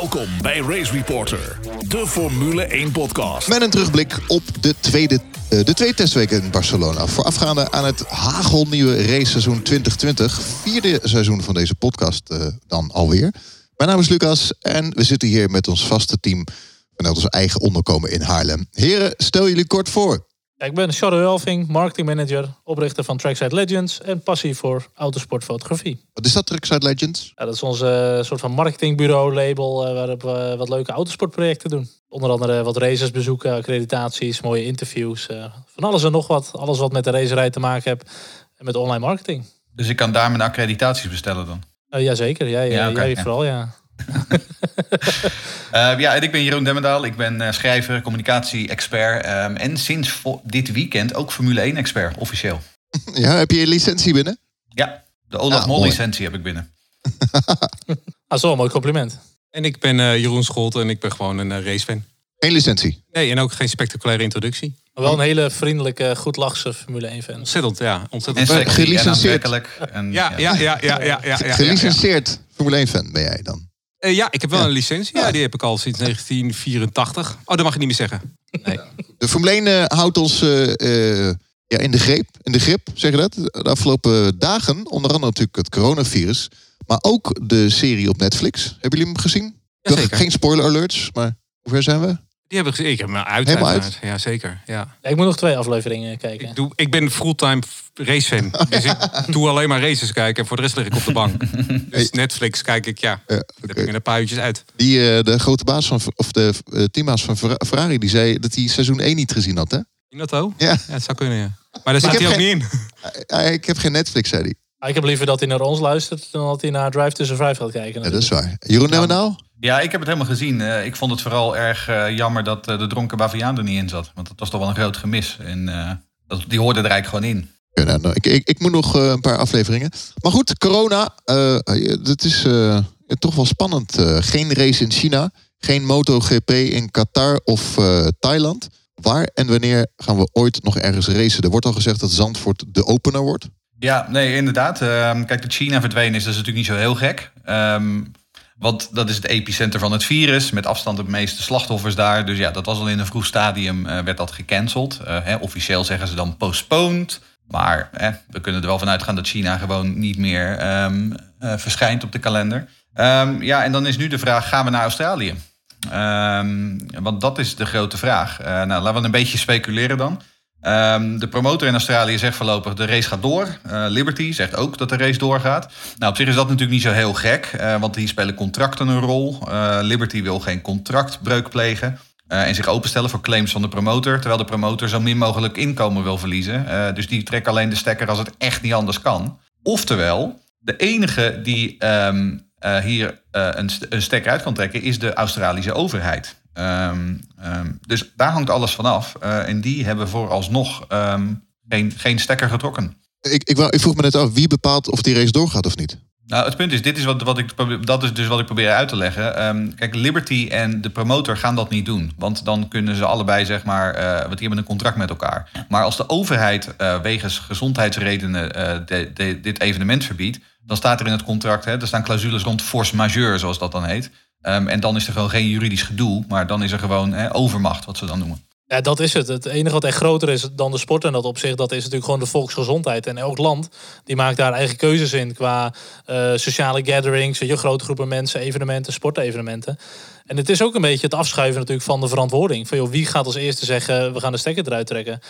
Welkom bij Race Reporter, de Formule 1 podcast. Met een terugblik op de tweede, uh, de twee testweken in Barcelona. Voorafgaande aan het hagelnieuwe raceseizoen 2020. Vierde seizoen van deze podcast uh, dan alweer. Mijn naam is Lucas en we zitten hier met ons vaste team vanuit ons eigen onderkomen in Haarlem. Heren, stel jullie kort voor. Ik ben Shadow Elving, marketingmanager, oprichter van Trackside Legends en passie voor autosportfotografie. Wat is dat, Trackside Legends? Ja, dat is onze soort van marketingbureau label uh, waarop we wat leuke autosportprojecten doen. Onder andere wat races bezoeken, accreditaties, mooie interviews. Uh, van alles en nog wat. Alles wat met de racerij te maken heeft en met online marketing. Dus ik kan daar mijn accreditaties bestellen dan? Uh, jazeker, jij, ja, okay, jij vooral ja. Uh, ja, en ik ben Jeroen Demmendaal. Ik ben uh, schrijver, communicatie-expert. Um, en sinds dit weekend ook Formule 1-expert, officieel. Ja, heb je je licentie binnen? Ja, de Olaf ah, Mol licentie heb ik binnen. ah, zo, een mooi compliment. En ik ben uh, Jeroen Scholt en ik ben gewoon een racefan. Geen licentie? Nee, en ook geen spectaculaire introductie. Maar wel een hele vriendelijke, goed lachse Formule 1 fan. Ontzettend, ja. Ontzettend. En gelicenseerd. En, ja, ja, ja, ja, ja, ja, ja, Gelicenseerd Formule 1 fan ben jij dan? Uh, ja, ik heb wel een licentie. Ja, die heb ik al sinds 1984. Oh, dat mag ik niet meer zeggen. Nee. De Formule 1 uh, houdt ons uh, ja, in de greep, in de grip, zeg je dat? De afgelopen dagen, onder andere natuurlijk het coronavirus. Maar ook de serie op Netflix. Hebben jullie hem gezien? Geen spoiler alerts, maar hoe ver zijn we? Die heb ik gezien. Ik heb me uit. Helemaal uit? Ja, zeker. Ja. ik moet nog twee afleveringen kijken. Ik, doe, ik ben fulltime racefan. dus ik doe alleen maar races kijken. En voor de rest lig ik op de bank. Dus Netflix kijk ik, ja. ja okay. ik een paar uurtjes uit. Die, uh, de grote baas van, of de uh, teambaas van Ferrari, die zei dat hij seizoen 1 niet gezien had, hè? Binotto? Ja. ja. Dat zou kunnen, ja. Maar daar staat hij ook geen, niet in. ik heb geen Netflix, zei hij. Ah, ik heb liever dat hij naar ons luistert dan dat hij naar Drive to Survive gaat kijken. Ja, dat is waar. Jeroen ja. nou? Ja, ik heb het helemaal gezien. Uh, ik vond het vooral erg uh, jammer dat uh, de dronken Baviaan er niet in zat. Want dat was toch wel een groot gemis. En dat, die hoorde er eigenlijk gewoon in. Ja, nou, nou, ik, ik, ik, moet nog een paar afleveringen. Maar goed, corona. dat is toch wel spannend. geen race in China. Geen MotoGP in Qatar of Thailand. Waar en wanneer gaan we ooit nog ergens racen? Er wordt al gezegd dat Zandvoort de opener wordt. Ja, nee, inderdaad. Ehm, kijk, dat China verdwenen is, dat is natuurlijk niet zo heel gek. Um, want dat is het epicenter van het virus. Met afstand de meeste slachtoffers daar. Dus ja, dat was al in een vroeg stadium uh, werd dat gecanceld. Uh, hè, officieel zeggen ze dan postponed. Maar hè, we kunnen er wel van uitgaan dat China gewoon niet meer um, uh, verschijnt op de kalender. Um, ja, en dan is nu de vraag, gaan we naar Australië? Um, want dat is de grote vraag. nou, laten we een beetje speculeren dan. Um, de promotor in Australië zegt voorlopig de race gaat door. Uh, Liberty zegt ook dat de race doorgaat. Nou, op zich is dat natuurlijk niet zo heel gek, uh, want hier spelen contracten een rol. Uh, Liberty wil geen contractbreuk plegen en zich openstellen voor claims van de promotor, terwijl de promotor zo min mogelijk inkomen wil verliezen. dus die trekt alleen de stekker als het echt niet anders kan. Oftewel, de enige die um, hier een stekker uit kan trekken is de Australische overheid. Um, um, dus daar hangt alles vanaf. Uh, en die hebben vooralsnog um, geen, geen stekker getrokken. Ik, ik, ik, vroeg me net af, wie bepaalt of die race doorgaat of niet? Nou, het punt is, dit is wat, wat ik, dat is dus wat ik probeer uit te leggen. kijk, Liberty en de promotor gaan dat niet doen. Want dan kunnen ze allebei, zeg maar, uh, want die hebben een contract met elkaar. Maar als de overheid uh, wegens gezondheidsredenen de, de, dit evenement verbiedt, dan staat er in het contract, hè, er staan clausules rond force majeure, zoals dat dan heet. Um, en dan is er gewoon geen juridisch gedoe, maar dan is er gewoon overmacht, wat ze dan noemen. Ja, dat is het. Het enige wat echt groter is dan de sport en dat opzicht, dat is natuurlijk gewoon de volksgezondheid. En elk land die maakt daar eigen keuzes in qua uh, sociale gatherings, je, grote groepen mensen, evenementen, sportevenementen. En het is ook een beetje het afschuiven natuurlijk van de verantwoording. Van joh, wie gaat als eerste zeggen, we gaan de stekker eruit trekken?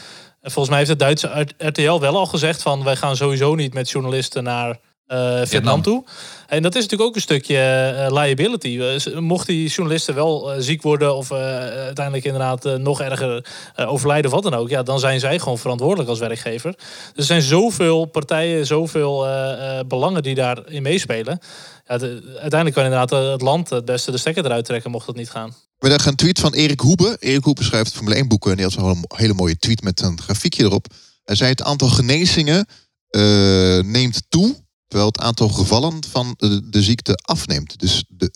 En volgens mij heeft het Duitse RTL wel al gezegd van wij gaan sowieso niet met journalisten naar uh, Vietnam toe. En dat is natuurlijk ook een stukje uh, liability. mochten die journalisten wel uh, ziek worden of uiteindelijk inderdaad nog erger overlijden of wat dan ook, ja, dan zijn zij gewoon verantwoordelijk als werkgever. Er zijn zoveel partijen, zoveel belangen die daarin meespelen. Ja, de, uiteindelijk kan inderdaad het land het beste de stekker eruit trekken mocht dat niet gaan. We hebben een tweet van Erik Hoebe. Erik Hoebe schrijft Formule 1 boeken en die had een hele mooie tweet met een grafiekje erop. Hij zei het aantal genezingen neemt toe terwijl het aantal gevallen van de, de ziekte afneemt. Dus de,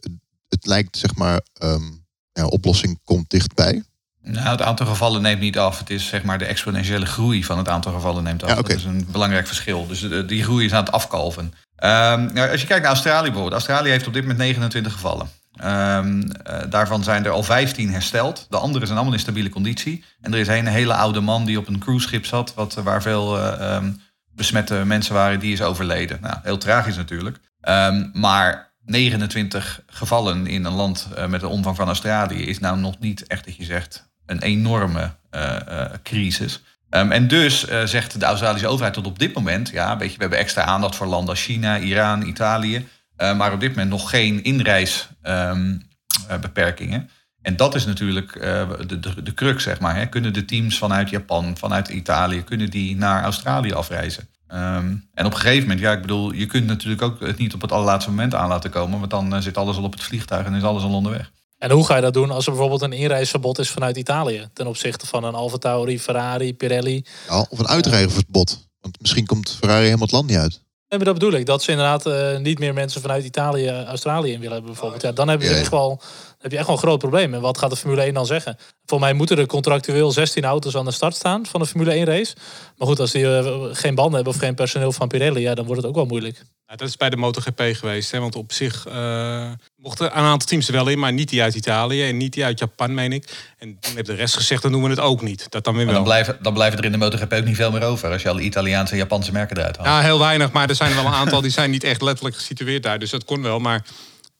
het lijkt, zeg maar, um, ja, oplossing komt dichtbij. Nou, het aantal gevallen neemt niet af. Het is zeg maar de exponentiële groei van het aantal gevallen neemt af. Ja, okay. Dat is een belangrijk verschil. Dus die groei is aan het afkalven. Um, nou, als je kijkt naar Australië bijvoorbeeld. Australië heeft op dit moment 29 gevallen. Ehm, eh, daarvan zijn er al 15 hersteld. De andere zijn allemaal in stabiele conditie. En er is een hele oude man die op een cruiseschip zat, wat, waar veel eh, besmette mensen waren, die is overleden. Nou, heel tragisch natuurlijk. Ehm, maar 29 gevallen in een land eh, met de omvang van Australië is nou nog niet echt dat je zegt een enorme crisis. en dus zegt de Australische overheid tot op dit moment, ja, weet je, we hebben extra aandacht voor landen als China, Iran, Italië. Uh, maar op dit moment nog geen inreisbeperkingen. En dat is natuurlijk uh, de, de, de crux, zeg maar. Hè. Kunnen de teams vanuit Japan, vanuit Italië, kunnen die naar Australië afreizen? Um, en op een gegeven moment, ja, ik bedoel, je kunt natuurlijk ook het niet op het allerlaatste moment aan laten komen. Want dan uh, zit alles al op het vliegtuig en is alles al onderweg. En hoe ga je dat doen als er bijvoorbeeld een inreisverbod is vanuit Italië? Ten opzichte van een Alfa Tauri, Ferrari, Pirelli? Ja, of een uitrijverbod. Want misschien komt Ferrari helemaal het land niet uit. Nee, maar dat bedoel ik. Dat ze inderdaad uh, niet meer mensen vanuit Italië, Australië in willen hebben bijvoorbeeld. Ja, dan heb je, echt wel, heb je echt wel een groot probleem. En wat gaat de Formule 1 dan zeggen? Voor mij moeten er contractueel 16 auto's aan de start staan van de Formule 1 race. Maar goed, als die uh, geen banden hebben of geen personeel van Pirelli, ja, dan wordt het ook wel moeilijk. Nou, dat is bij de MotoGP geweest. Hè? Want op zich uh, mochten een aantal teams er wel in, maar niet die uit Italië en niet die uit Japan, meen ik. En toen heeft de rest gezegd, dan doen we het ook niet. Dat dan weer wel. Dan blijven, dan blijven er in de MotoGP ook niet veel meer over als je alle Italiaanse en Japanse merken eruit haalt. Ja, heel weinig, maar er zijn er wel een aantal die zijn niet echt letterlijk gesitueerd daar. Dus dat kon wel, maar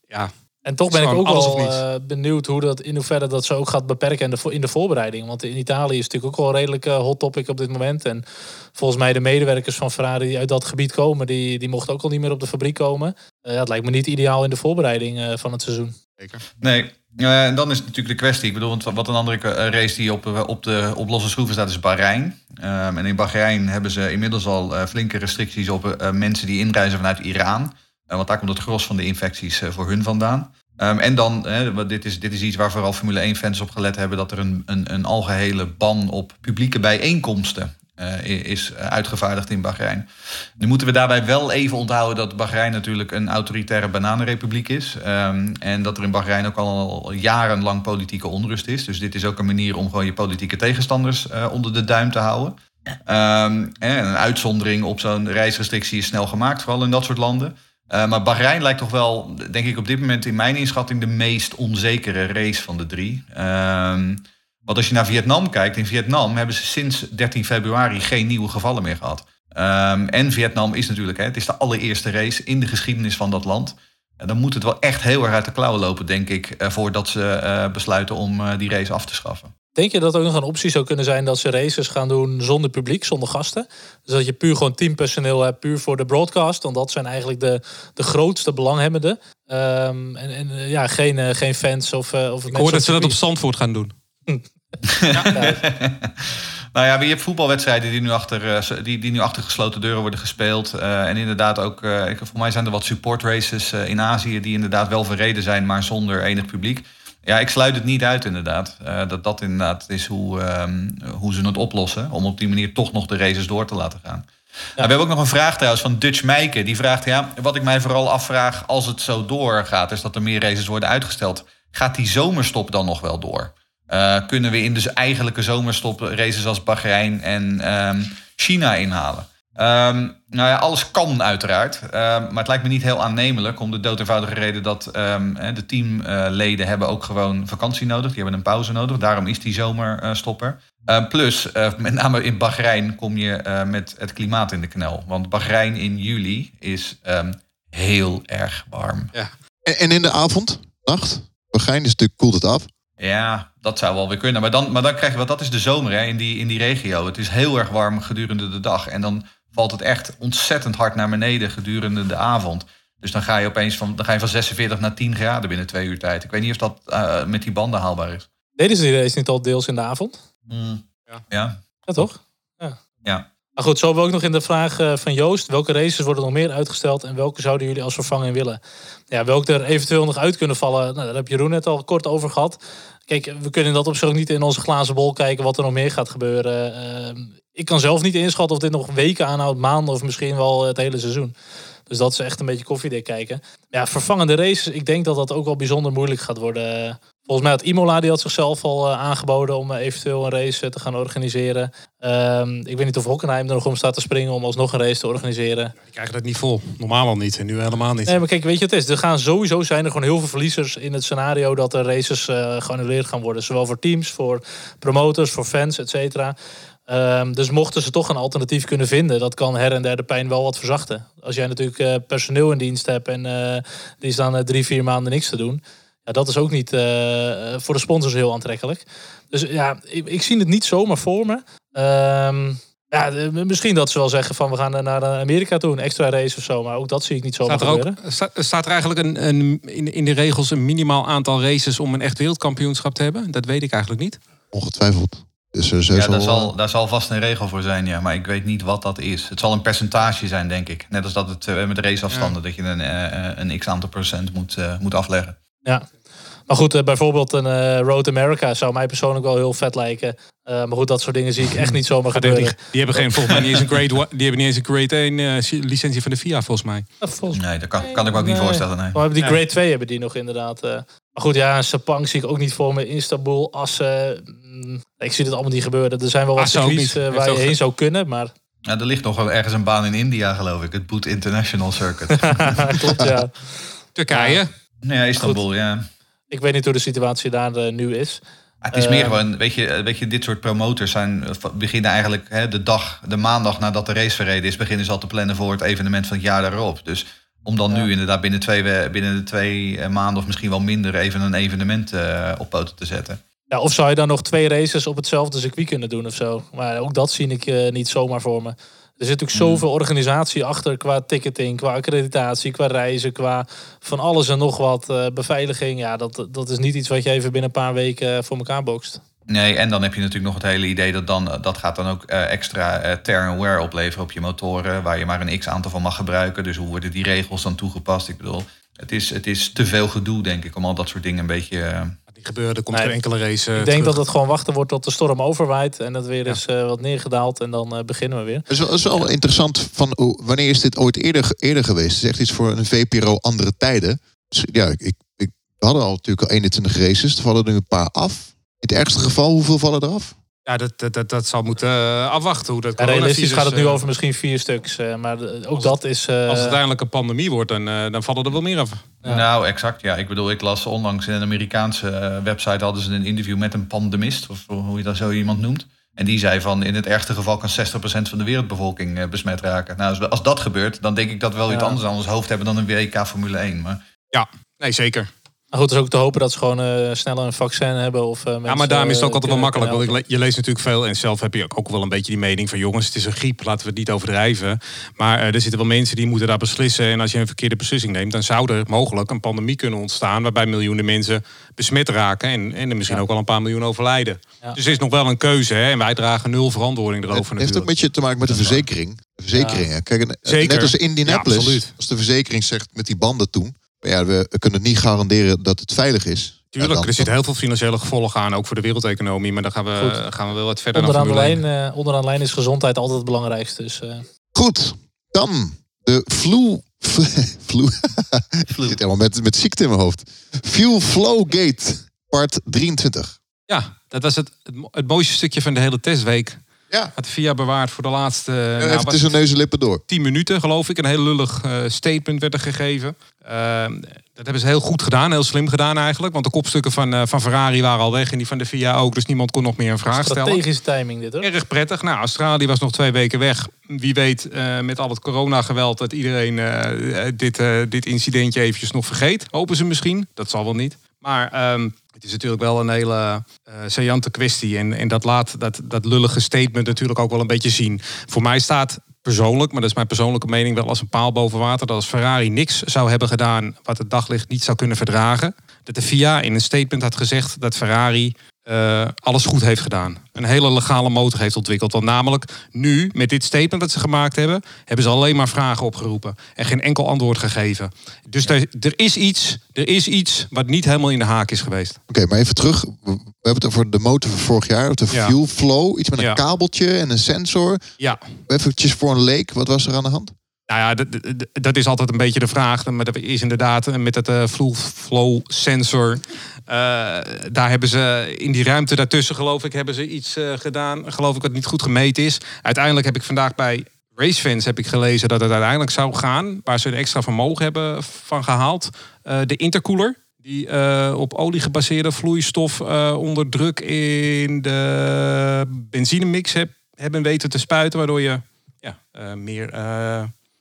ja, en toch ben ik ook wel uh, benieuwd hoe dat in hoeverre dat ze ook gaat beperken in de, in de voorbereiding. Want in Italië is het natuurlijk ook wel een redelijk uh, hot topic op dit moment. En volgens mij de medewerkers van Ferrari die uit dat gebied komen, die, die mochten ook al niet meer op de fabriek komen. Uh, ja, het lijkt me niet ideaal in de voorbereiding van het seizoen. Zeker. Nee, en dan is het natuurlijk de kwestie. Ik bedoel, want wat een andere race die op, op de op losse schroeven staat is Bahrein. Um, en in Bahrein hebben ze inmiddels al flinke restricties op mensen die inreizen vanuit Iran. want daar komt het gros van de infecties voor hun vandaan. Um, en dan, hè, dit, is, dit is iets waar vooral Formule 1-fans op gelet hebben, dat er een, een, een algehele ban op publieke bijeenkomsten uh, is uitgevaardigd in Bahrein. Nu moeten we daarbij wel even onthouden dat Bahrein natuurlijk een autoritaire bananenrepubliek is. Um, en dat er in Bahrein ook al jarenlang politieke onrust is. Dus dit is ook een manier om gewoon je politieke tegenstanders uh, onder de duim te houden. En een uitzondering op zo'n reisrestrictie is snel gemaakt, vooral in dat soort landen. Uh, maar Bahrein lijkt toch wel, denk ik op dit moment in mijn inschatting, de meest onzekere race van de drie. Um, want als je naar Vietnam kijkt, in Vietnam hebben ze sinds 13 februari geen nieuwe gevallen meer gehad. Um, en Vietnam is natuurlijk, hè, het is de allereerste race in de geschiedenis van dat land. En dan moet het wel echt heel erg uit de klauwen lopen, denk ik, uh, voordat ze uh, besluiten om die race af te schaffen. Denk je dat ook nog een optie zou kunnen zijn dat ze races gaan doen zonder publiek, zonder gasten? Dus dat je puur gewoon teampersoneel hebt, puur voor de broadcast. Want dat zijn eigenlijk de, de grootste belanghebbenden. Um, en, en ja, geen, uh, geen fans of, uh, of Ik hoor dat ze dat op Zandvoort gaan doen. ja. nou ja, je hebt voetbalwedstrijden die nu achter, die, die nu achter gesloten deuren worden gespeeld. Uh, en inderdaad ook, voor mij zijn er wat support races in Azië die inderdaad wel verreden zijn, maar zonder enig publiek. Ja, ik sluit het niet uit inderdaad. Uh, dat dat inderdaad is hoe, um, hoe ze het oplossen. Om op die manier toch nog de races door te laten gaan. Ja. Nou, we hebben ook nog een vraag trouwens van Dutch Meijke. Die vraagt, ja, wat ik mij vooral afvraag als het zo doorgaat... is dat er meer races worden uitgesteld. Gaat die zomerstop dan nog wel door? Uh, kunnen we in de eigenlijke zomerstop races als Bahrein en um, China inhalen? Um, nou ja, alles kan uiteraard. Um, maar het lijkt me niet heel aannemelijk om de dood eenvoudige reden dat um, de teamleden hebben ook gewoon vakantie nodig. Die hebben een pauze nodig. Daarom is die zomerstopper. Uh, plus, uh, met name in Bahrein kom je uh, met het klimaat in de knel. Want Bahrein in juli is heel erg warm. Ja. En, en, in de avond, nacht? Bahrein is natuurlijk koelt het af. Ja, dat zou wel weer kunnen. Maar dan, maar dan krijg je wat, dat is de zomer hè, in, die, in die regio. Het is heel erg warm gedurende de dag. En dan valt het echt ontzettend hard naar beneden gedurende de avond. Dus dan ga je opeens van, dan ga je van 46 naar 10 graden binnen twee uur tijd. Ik weet niet of dat uh, met die banden haalbaar is. Deden ze die race niet al deels in de avond? Mm, ja. ja. Ja, toch? Ja. ja. Maar goed, zo hebben we ook nog in de vraag uh, van Joost. Welke races worden nog meer uitgesteld en welke zouden jullie als vervanging willen? Ja, welke er eventueel nog uit kunnen vallen, nou, daar heb Jeroen net al kort over gehad. Kijk, we kunnen dat op zich ook niet in onze glazen bol kijken wat er nog meer gaat gebeuren. Uh, ik kan zelf niet inschatten of dit nog weken aanhoudt, maanden of misschien wel het hele seizoen. Dus dat is echt een beetje koffiedik kijken. Ja, vervangende races, ik denk dat dat ook wel bijzonder moeilijk gaat worden Volgens mij had Imola die had zichzelf al eh, aangeboden om eh, eventueel een race eh, te gaan organiseren. Ehm, ik weet niet of Hockenheim er nog om staat te springen om alsnog een race te organiseren. Die krijgen dat niet vol. Normaal al niet en nu helemaal niet. Nee, maar kijk, weet je wat het is? Er gaan sowieso zijn er gewoon heel veel verliezers in het scenario dat er races eh geannuleerd gaan worden. Zowel voor teams, voor promoters, voor fans, et cetera. Ehm, dus mochten ze toch een alternatief kunnen vinden, dat kan her en der de pijn wel wat verzachten. Als jij natuurlijk eh, personeel in dienst hebt en eh, die staan eh, drie, vier maanden niks te doen. Ja, dat is ook niet eh, voor de sponsors heel aantrekkelijk. Dus ja, ik, ik zie het niet zomaar voor me. Ehm, ja, misschien dat ze wel zeggen van we gaan naar Amerika toe, een extra race of zo. Maar ook dat zie ik niet zomaar Staat er, ook, sta- staat er eigenlijk een, een, in, in de regels een minimaal aantal races om een echt wereldkampioenschap te hebben? Dat weet ik eigenlijk niet. Ongetwijfeld. Dus er Ja, daar zal, daar zal vast een regel voor zijn, ja. Maar ik weet niet wat dat is. Het zal een percentage zijn, denk ik. Net als dat het eh, met raceafstanden, dat je een, eh, een x-aantal procent moet, eh, moet afleggen. Ja. Maar goed, bijvoorbeeld een eh, Road America zou mij persoonlijk wel heel vet lijken. Eh, maar goed, dat soort dingen zie ik echt niet zomaar Maar die, gebeuren. die, die hebben geen, volgens mij niet eens een grade, die hebben niet eens een grade 1 eh, licentie van de FIA, volgens mij. Volgens Nee, dat kan, kan ik me ook niet voorstellen, nee. Hebben die. Grade 2 hebben die nog inderdaad. Maar goed, ja, Sepang zie ik ook niet voor me. Istanbul, Assen. mm, ik zie het allemaal niet gebeuren. Er zijn wel wat circuits niet. eh, waar je heen zou kunnen. Maar Ja, er ligt nog wel ergens een baan in India, geloof ik. Het Boot International Circuit. klopt, ja. Turkije. ja, Istanbul, ja. Ik weet niet hoe de situatie daar eh, nu is. Het is meer Eh, gewoon, weet je, weet je, dit soort promoters zijn, beginnen eigenlijk hè, de dag, de maandag nadat de race verreden is, beginnen ze al te plannen voor het evenement van het jaar daarop. Dus om dan Ja. nu inderdaad binnen, twee, we- binnen de twee eh, maanden of misschien wel minder even een evenement eh, op poten te zetten. Ja, of zou je dan nog twee races op hetzelfde circuit kunnen doen of zo? Maar ook dat zie ik eh, niet zomaar voor me. Er zit natuurlijk Hmm. zoveel organisatie achter qua ticketing, qua accreditatie, qua reizen, qua van alles en nog wat. beveiliging, ja, dat, dat is niet iets wat je even binnen een paar weken voor elkaar bokst. Nee, en dan heb je natuurlijk nog het hele idee dat dan, dat gaat dan ook eh, extra eh, tear and wear opleveren op je motoren, waar je maar een x aantal van mag gebruiken. Dus hoe worden die regels dan toegepast? Ik bedoel, het is, het is te veel gedoe, denk ik, om al dat soort dingen een beetje. eh, Die gebeurde, er komt Nee, geen enkele race eh, ik denk terug. dat het gewoon wachten wordt tot de storm overwaait en dat weer is eh, wat neergedaald en dan eh, beginnen we weer. Het is wel, het is wel interessant van wanneer is dit ooit eerder, eerder geweest? Het is echt iets voor een VPRO andere tijden. Dus ja, ik, ik, we hadden al natuurlijk al 21 races. Er vallen er nu een paar af. In het ergste geval, hoeveel vallen er af? Ja, dat, dat, dat, dat zal moeten eh, afwachten hoe dat Ja, realistisch gaat het nu eh, over misschien vier stuks, eh, maar ook Als- dat is... eh, Als het uiteindelijk een pandemie wordt, dan, eh, dan vallen er wel meer af. Ja. Nou, exact. Ja, ik bedoel, ik las onlangs in een Amerikaanse website hadden ze een interview met een pandemist, of hoe je dat zo iemand noemt. En die zei van in het ergste geval kan 60% van de wereldbevolking eh, besmet raken. Nou, als, als dat gebeurt, dan denk ik dat we wel iets Ja. anders aan ons hoofd hebben dan een WK Formule 1. Maar Nee, zeker. Maar goed, het is ook te hopen dat ze gewoon eh, sneller een vaccin hebben. Of, eh, Ja, mensen, maar daarom is het ook eh, altijd wel makkelijk. Want ik helpen. le- je leest natuurlijk veel en zelf heb je ook- ook wel een beetje die mening van jongens, het is een griep, laten we het niet overdrijven. Maar eh, er zitten wel mensen die moeten daar beslissen. En als je een verkeerde beslissing neemt, dan zou er mogelijk een pandemie kunnen ontstaan waarbij miljoenen mensen besmet raken en, en er misschien Ja. ook wel een paar miljoen overlijden. Ja. Dus er is nog wel een keuze hè? en wij dragen nul verantwoording Het erover heeft ook natuurlijk. met je te maken met de verzekering. De verzekeringen. Kijk, Zeker. net als in Ja, Indianapolis. als de verzekering zegt met die banden toen. Ja, we kunnen niet garanderen dat het veilig is. Tuurlijk, dan- er zitten heel veel financiële gevolgen aan, ook voor de wereldeconomie. Maar dan gaan we, Goed. gaan we wel wat verder Onderaan de, lijn, 1. eh, onderaan de lijn is gezondheid altijd het belangrijkste. Dus, eh, Goed, dan de flu. flu. Ik zit helemaal met, met ziekte in mijn hoofd. Fuel Flow Gate, part 23. Ja, dat was het, het mooiste stukje van de hele testweek. Ja, Had de VIA bewaard voor de laatste eh, nou, even tussen neus en lippen door. 10 minuten, geloof ik. Een heel lullig eh, statement werd er gegeven. Eh, dat hebben ze heel goed gedaan, heel slim gedaan eigenlijk. Want de kopstukken van, eh, van Ferrari waren al weg en die van de VIA ook. Dus niemand kon nog meer een vraag stellen. strategische timing dit hoor. Erg prettig. Nou, Australië was nog twee weken weg. Wie weet, eh, met al het coronageweld, dat iedereen dit, eh, dit incidentje eventjes nog vergeet. Hopen ze misschien. Dat zal wel niet. Maar ehm, het is natuurlijk wel een hele eh saillante kwestie. En, en dat laat dat, dat lullige statement natuurlijk ook wel een beetje zien. Voor mij staat persoonlijk, maar dat is mijn persoonlijke mening, wel als een paal boven water. Dat als Ferrari niks zou hebben gedaan wat het daglicht niet zou kunnen verdragen. Dat de FIA in een statement had gezegd dat Ferrari eh, alles goed heeft gedaan. Een hele legale motor heeft ontwikkeld. Want namelijk nu, met dit statement dat ze gemaakt hebben, hebben ze alleen maar vragen opgeroepen. En geen enkel antwoord gegeven. Dus er, er, is iets, er is iets wat niet helemaal in de haak is geweest. Oké, maar even terug. We hebben het over de motor van vorig jaar. De Ja. Fuel Flow. Iets met een Ja. kabeltje en een sensor. Ja, Eventjes voor een leek. Wat was er aan de hand? Nou ja, dat is altijd een beetje de vraag. Maar dat is inderdaad eh, met het full flow sensor. Eh, daar hebben ze in die ruimte daartussen, geloof ik, hebben ze iets eh, gedaan. Geloof ik dat het niet goed gemeten is. Uiteindelijk heb ik vandaag bij Racefans heb ik gelezen dat het uiteindelijk zou gaan. Waar ze een extra vermogen hebben van gehaald. Eh, de intercooler. Die op olie gebaseerde vloeistof onder druk in de benzinemix heb, hebben weten te spuiten. Waardoor je ja, meer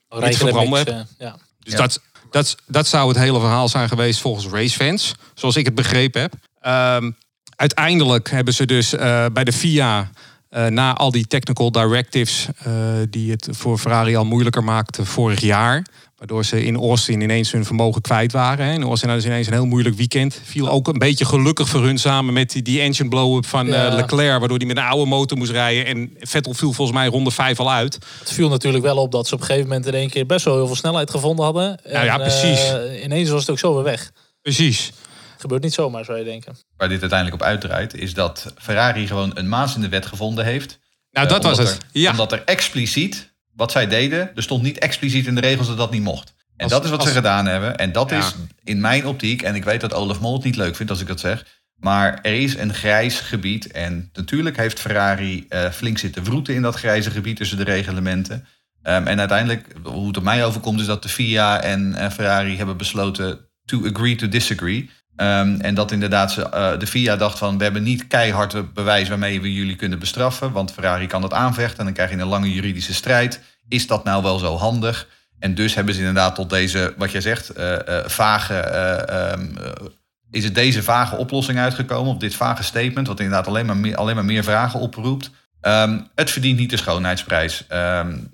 Rijkere verbranden mix, heb. eh, ja. dus dat, dat, dat zou het hele verhaal zijn geweest volgens racefans. Zoals ik het begrepen heb. Ehm, uiteindelijk hebben ze dus eh, bij de FIA... eh, na al die technical directives eh, die het voor Ferrari al moeilijker maakten vorig jaar... waardoor ze in Austin ineens hun vermogen kwijt waren. Hè. In Austin hadden ze ineens een heel moeilijk weekend. Viel ook een beetje gelukkig voor hun samen met die, die engine blow-up van Ja. eh, Leclerc... waardoor hij met een oude motor moest rijden. En Vettel viel volgens mij ronde vijf al uit. Het viel natuurlijk wel op dat ze op een gegeven moment in één keer best wel heel veel snelheid gevonden hadden. En, Nou ja, precies. ineens was het ook zo weer weg. Precies. Gebeurt niet zomaar, zou je denken. Waar dit uiteindelijk op uitdraait, is dat Ferrari gewoon een maas in de wet gevonden heeft. Nou, Eh, dat was omdat het. Er, Ja. Omdat er expliciet, wat zij deden, er stond niet expliciet in de regels dat dat niet mocht. En Als- dat is wat als- ze gedaan hebben. En dat Ja. is in mijn optiek, en ik weet dat Olaf Mol het niet leuk vindt als ik dat zeg. Maar er is een grijs gebied. En natuurlijk heeft Ferrari eh, flink zitten vroeten in dat grijze gebied tussen de reglementen. Ehm, en uiteindelijk, hoe het op mij overkomt, is dat de FIA en eh, Ferrari hebben besloten to agree to disagree. Ehm, en dat inderdaad ze, eh, de FIA dacht van, we hebben niet keihard bewijs waarmee we jullie kunnen bestraffen. Want Ferrari kan dat aanvechten en dan krijg je een lange juridische strijd. Is dat nou wel zo handig? En dus hebben ze inderdaad tot deze, wat jij zegt, eh, eh, vage... eh, ehm, eh, is het deze vage oplossing uitgekomen, of dit vage statement, wat inderdaad alleen maar meer, alleen maar meer vragen oproept. Ehm, het verdient niet de schoonheidsprijs.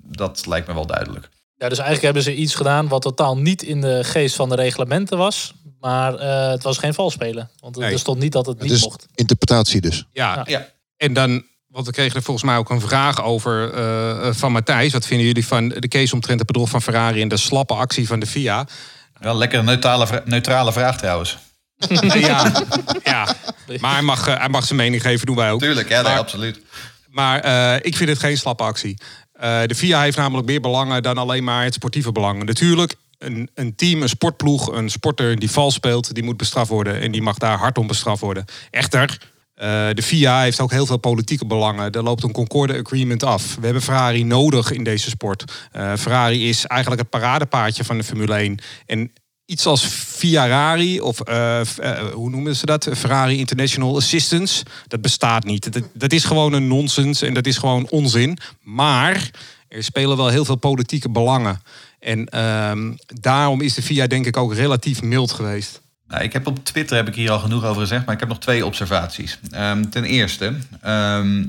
Dat lijkt me wel duidelijk. Ja, dus eigenlijk hebben ze iets gedaan wat totaal niet in de geest van de reglementen was. Maar eh, het was geen valspelen. Want Nee. er stond niet dat het Het niet is mocht. interpretatie dus. Ja, Ja. Ja, en dan, want we kregen er volgens mij ook een vraag over eh, van Matthijs. Wat vinden jullie van de case omtrent het bedrog van Ferrari en de slappe actie van de FIA? wel lekker een neutrale, neutrale vraag trouwens. ja, ja, maar hij mag, eh, hij mag zijn mening geven, doen wij ook. Tuurlijk, ja, nee, absoluut. Maar eh, ik vind het geen slappe actie. Eh, de FIA heeft namelijk meer belangen dan alleen maar het sportieve belang. Natuurlijk, een, een team, een sportploeg, een sporter die vals speelt, die moet bestraft worden. En die mag daar hard om bestraft worden. Echter, eh, de FIA heeft ook heel veel politieke belangen. Er loopt een Concorde Agreement af. We hebben Ferrari nodig in deze sport. Eh, Ferrari is eigenlijk het paradepaardje van de Formule 1. En iets als Ferrari of eh, hoe noemen ze dat? Ferrari International Assistance. Dat bestaat niet. Dat, dat is gewoon een nonsens en dat is gewoon onzin. Maar er spelen wel heel veel politieke belangen. En ehm, daarom is de FIA denk ik ook relatief mild geweest. Nou, ik heb op Twitter heb ik hier al genoeg over gezegd, maar ik heb nog twee observaties. Ehm, ten eerste, ehm,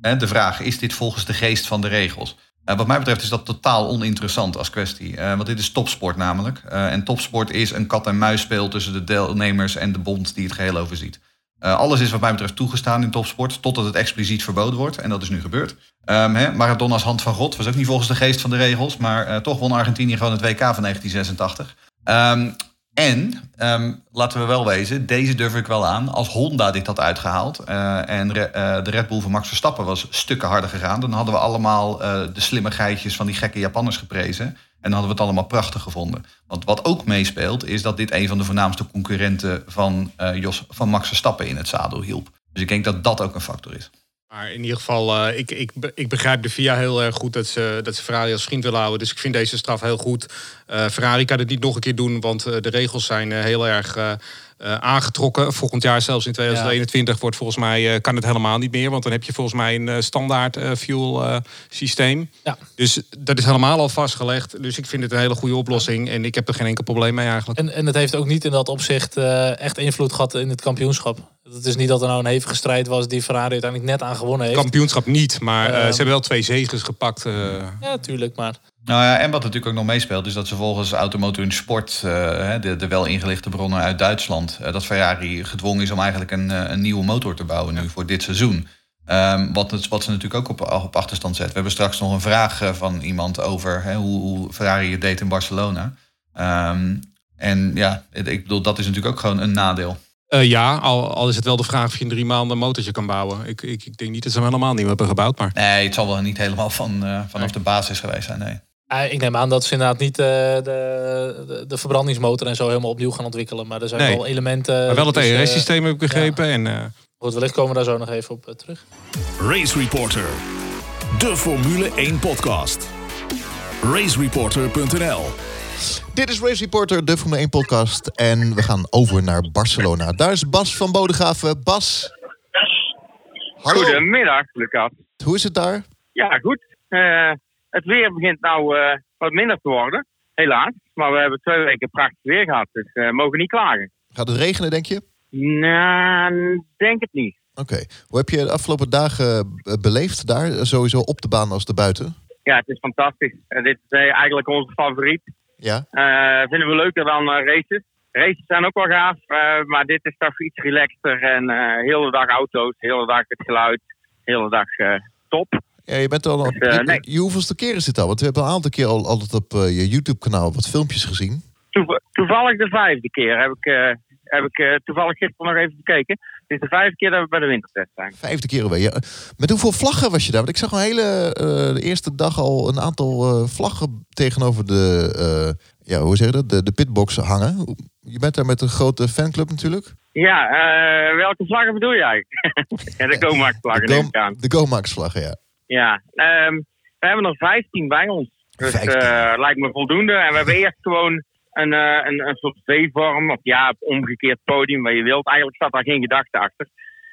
de vraag: is dit volgens de geest van de regels? Eh, wat mij betreft is dat totaal oninteressant als kwestie. Eh, want dit is topsport namelijk. Eh, en topsport is een kat-en-muisspel tussen de deelnemers en de bond die het geheel overziet. Eh, alles is wat mij betreft toegestaan in topsport, totdat het expliciet verboden wordt. En dat is nu gebeurd. Ehm, hè, Maradona's hand van God was ook niet volgens de geest van de regels. Maar eh, toch won Argentinië gewoon het WK van 1986. Ehm, en, ehm, laten we wel wezen, deze durf ik wel aan. Als Honda dit had uitgehaald eh, en de Red Bull van Max Verstappen was stukken harder gegaan... dan hadden we allemaal de slimme geitjes van die gekke Japanners geprezen. En dan hadden we het allemaal prachtig gevonden. Want wat ook meespeelt, is dat dit een van de voornaamste concurrenten van, eh, Jos, van Max Verstappen in het zadel hielp. Dus ik denk dat dat ook een factor is. Maar in ieder geval, eh, ik, ik, ik begrijp de FIA heel erg goed dat ze, dat ze Ferrari als vriend willen houden. Dus ik vind deze straf heel goed. Eh, Ferrari kan het niet nog een keer doen, want de regels zijn heel erg eh, aangetrokken. Volgend jaar, zelfs in 2021, wordt volgens mij eh, kan het helemaal niet meer. Want dan heb je volgens mij een eh, standaard fuel systeem. Ja. Dus dat is helemaal al vastgelegd. Dus ik vind het een hele goede oplossing. En ik heb er geen enkel probleem mee eigenlijk. En, en het heeft ook niet in dat opzicht echt invloed gehad in het kampioenschap. Het is niet dat er nou een hevige strijd was die Ferrari uiteindelijk net aan gewonnen heeft. Kampioenschap niet, maar eh, Ehm. ze hebben wel twee zegens gepakt. eh. Ja, tuurlijk, maar Nou ja, en wat natuurlijk ook nog meespeelt, is dat ze volgens Automotor in Sport, eh, hè, de, de wel ingelichte bronnen uit Duitsland, eh, dat Ferrari gedwongen is om eigenlijk een, eh, een nieuwe motor te bouwen nu voor dit seizoen. Ehm, wat, het- wat ze natuurlijk ook op, op achterstand zet. We hebben straks nog een vraag eh, van iemand over hè, hoe, hoe Ferrari het deed in Barcelona. Ehm, en ja, ik bedoel, dat is natuurlijk ook gewoon een nadeel. Eh, ja, al, al is het wel de vraag of je in drie maanden een motortje kan bouwen. Ik, ik, ik denk niet dat ze hem helemaal nieuw hebben gebouwd, maar... Nee, het zal wel niet helemaal van, eh, vanaf de basis geweest zijn. Nee. Ah, ik neem aan dat ze inderdaad niet eh, de, de, de verbrandingsmotor en zo helemaal opnieuw gaan ontwikkelen. Maar er zijn Nee. wel elementen. Maar wel het dus, eh, ERS-systeem heb ik begrepen. En, eh, Goed, wellicht komen we daar zo nog even op eh, terug. Race Reporter, de Formule 1 podcast. Racereporter.nl Dit is Race Reporter, de Formule 1 podcast. En we gaan over naar Barcelona. Daar is Bas van Bodegraven. Bas, hallo. Goedemiddag, Lucas. Hoe is het daar? Ja, goed. Eh, het weer begint nou eh, wat minder te worden, helaas. Maar we hebben twee weken prachtig weer gehad, dus we mogen niet klagen. Gaat het regenen, denk je? Nou, denk het niet. Oké. Hoe heb je de afgelopen dagen eh, beleefd daar? Sowieso op de baan als de buiten? Ja, het is fantastisch. Eh, dit is eh, eigenlijk onze favoriet. Ja? Eh, vinden we leuker dan eh, races. Races zijn ook wel gaaf, eh, maar dit is toch iets relaxter. En heel de dag auto's, heel de dag het geluid, heel de dag eh, top. Ja, je bent al. Dus, je, nee. je hoeveelste keer is dit al? Want we hebben een aantal keer al altijd op je YouTube-kanaal wat filmpjes gezien. Toev- toevallig de vijfde keer heb ik, heb ik toevallig gisteren nog even gekeken. Het is de vijfde keer dat we bij de wintertest zijn. Vijfde keer alweer. Ja. Met hoeveel vlaggen was je daar? Want ik zag een hele, eh, de eerste dag al een aantal eh, vlaggen tegenover de, eh, ja, hoe zeg je dat? De, de pitbox hangen. Je bent daar met een grote fanclub natuurlijk. Ja, welke vlaggen bedoel je eigenlijk? ja, de Comax-vlaggen de, neem Go- ik aan. de Gomax vlaggen, ja. Ja, ehm, we hebben er 15 bij ons. Dus 15. lijkt me voldoende. En we hebben eerst gewoon een, eh, een, een soort V-vorm, of ja, omgekeerd podium, waar je wilt. Eigenlijk staat daar geen gedachte achter.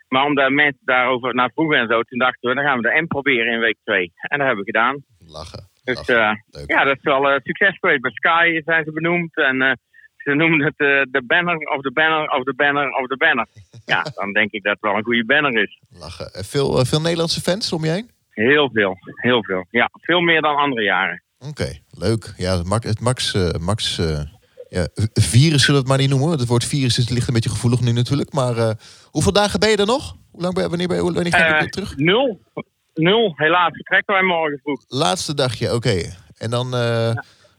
Maar omdat mensen daarover naar vroegen en zo, toen dachten we, dan gaan we de M proberen in week 2. En dat hebben we gedaan. Lachen. Dus eh, ja, dat is wel eh, succes geweest. Bij Sky zijn ze benoemd. En ze noemen het de banner of de banner of de banner of de banner. Ja, dan denk ik dat het wel een goede banner is. lachen. En veel, veel Nederlandse fans om je heen? Heel veel, heel veel. Ja, veel meer dan andere jaren. Oké, leuk. Ja, het Max, Max, Max ja, virus zullen we het maar niet noemen. Het woord virus is, ligt een beetje gevoelig nu natuurlijk. Maar eh, hoeveel dagen ben je er nog? Hoe lang ben je, wanneer, ben je, wanneer ga je Eh, weer terug? Nul. Nul. Helaas vertrekken wij morgen vroeg. Laatste dagje, oké. En, dan, eh,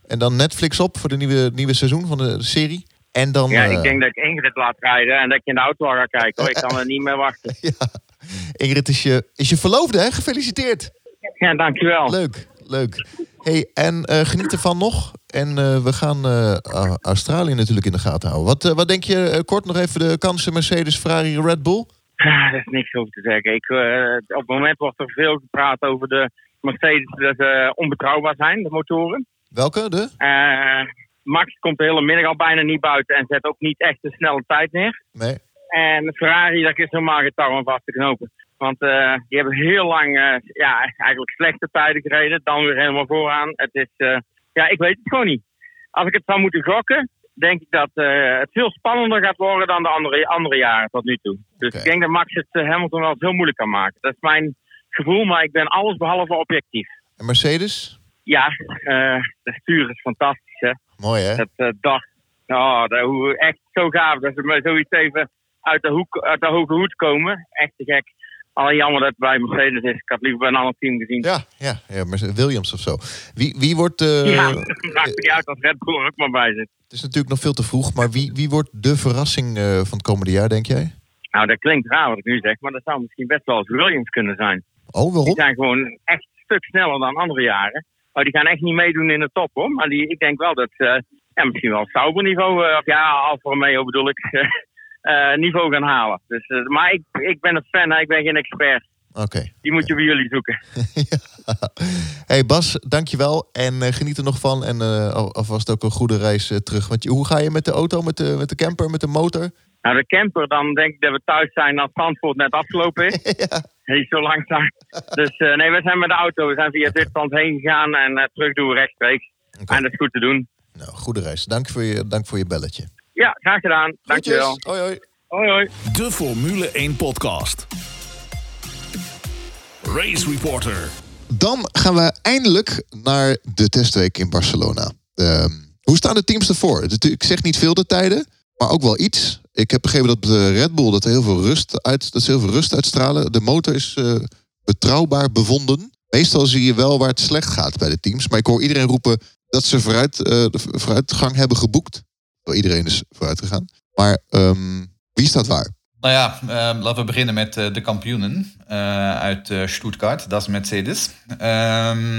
en dan Netflix op voor de nieuwe, nieuwe seizoen van de, serie. En dan... Ja, ik denk dat ik Ingrid laat rijden en dat ik in de auto ga kijken. Hoor. Ik kan er niet meer wachten. ja. Ingrid is je, is je verloofde, hè? Gefeliciteerd. Ja, dankjewel. Leuk, leuk. hey, en eh, geniet ervan nog. En eh, we gaan eh, Au- Australië natuurlijk in de gaten houden. Wat, wat denk je, kort nog even de kansen Mercedes, Ferrari, Red Bull? Ah, Daar is niks over te zeggen. Ik, op het moment wordt er veel gepraat over de Mercedes dat ze onbetrouwbaar zijn, de motoren. Welke? De? Max komt de hele middag al bijna niet buiten en zet ook niet echt een snelle tijd neer. Nee. En Ferrari, daar is helemaal geen touw aan vast te knopen. Want eh, die hebben heel lang eh, ja, eigenlijk slechte tijden gereden. Dan weer helemaal vooraan. Het is, eh, ja, ik weet het gewoon niet. Als ik het zou moeten gokken, denk ik dat het veel spannender gaat worden dan de andere, andere jaren tot nu toe. Dus ik denk dat Max het Hamilton wel heel moeilijk kan maken. Dat is mijn gevoel, maar ik ben alles behalve objectief. En Mercedes? Ja, de stuur is fantastisch, hè. Mooi, hè? Het dag. Oh, dat, hoe, echt zo gaaf dat ze met zoiets even uit de, hoek, uit de hoge hoed komen. Echt te gek. Alleen jammer dat het bij Mercedes is. Ik had liever bij een ander team gezien. Ja, ja, ja Williams of zo. Wie, wie wordt... eh, Ja, het maakt niet uit als Red Bull ook maar bij zit. Het is natuurlijk nog veel te vroeg, maar wie, wie wordt de verrassing eh, van het komende jaar, denk jij? Nou, dat klinkt raar wat ik nu zeg, maar dat zou misschien best wel eens Williams kunnen zijn. Oh, Die waarom? zijn gewoon echt een stuk sneller dan andere jaren. Maar die gaan echt niet meedoen in de top, hoor. Maar die, ik denk wel dat ze ja, misschien wel Sauber niveau, of ja, Alfa Romeo bedoel ik, niveau gaan halen. Dus, eh, maar ik, ik ben een fan, hè. ik ben geen expert. Oké. Die moet je bij jullie zoeken. Ja. Hey Bas, dankjewel. En eh, geniet er nog van. En eh, al- alvast ook een goede reis eh, terug. Want je, hoe ga je met de auto, met de, met de camper, met de motor? Nou, de camper, dan denk ik dat we thuis zijn als Zandvoort net afgelopen is. ja. Niet zo langzaam. Dus eh, nee, we zijn met de auto. We zijn via Zwitserland heen gegaan en eh, terug doen we rechtstreeks. En dat is goed te doen. Nou, goede reis. Dank voor je, dank voor je belletje. Ja, graag gedaan. Dankjewel. Hoi, hoi. Hoi, hoi. De Formule 1 podcast. Race Reporter. Dan gaan we eindelijk naar de testweek in Barcelona. Ehm, hoe staan de teams ervoor? Ik zeg niet veel de tijden, maar ook wel iets. Ik heb begrepen dat de Red Bull dat heel veel rust uit, dat ze heel veel rust uitstralen. De motor is eh, betrouwbaar bevonden. Meestal zie je wel waar het slecht gaat bij de teams. Maar ik hoor iedereen roepen dat ze vooruit, eh, vooruitgang hebben geboekt. Wel, iedereen is vooruit gegaan. Maar ehm, wie staat waar? Nou ja, uh, laten we beginnen met uh, de kampioenen uh, uit Stuttgart. Dat is Mercedes. Um,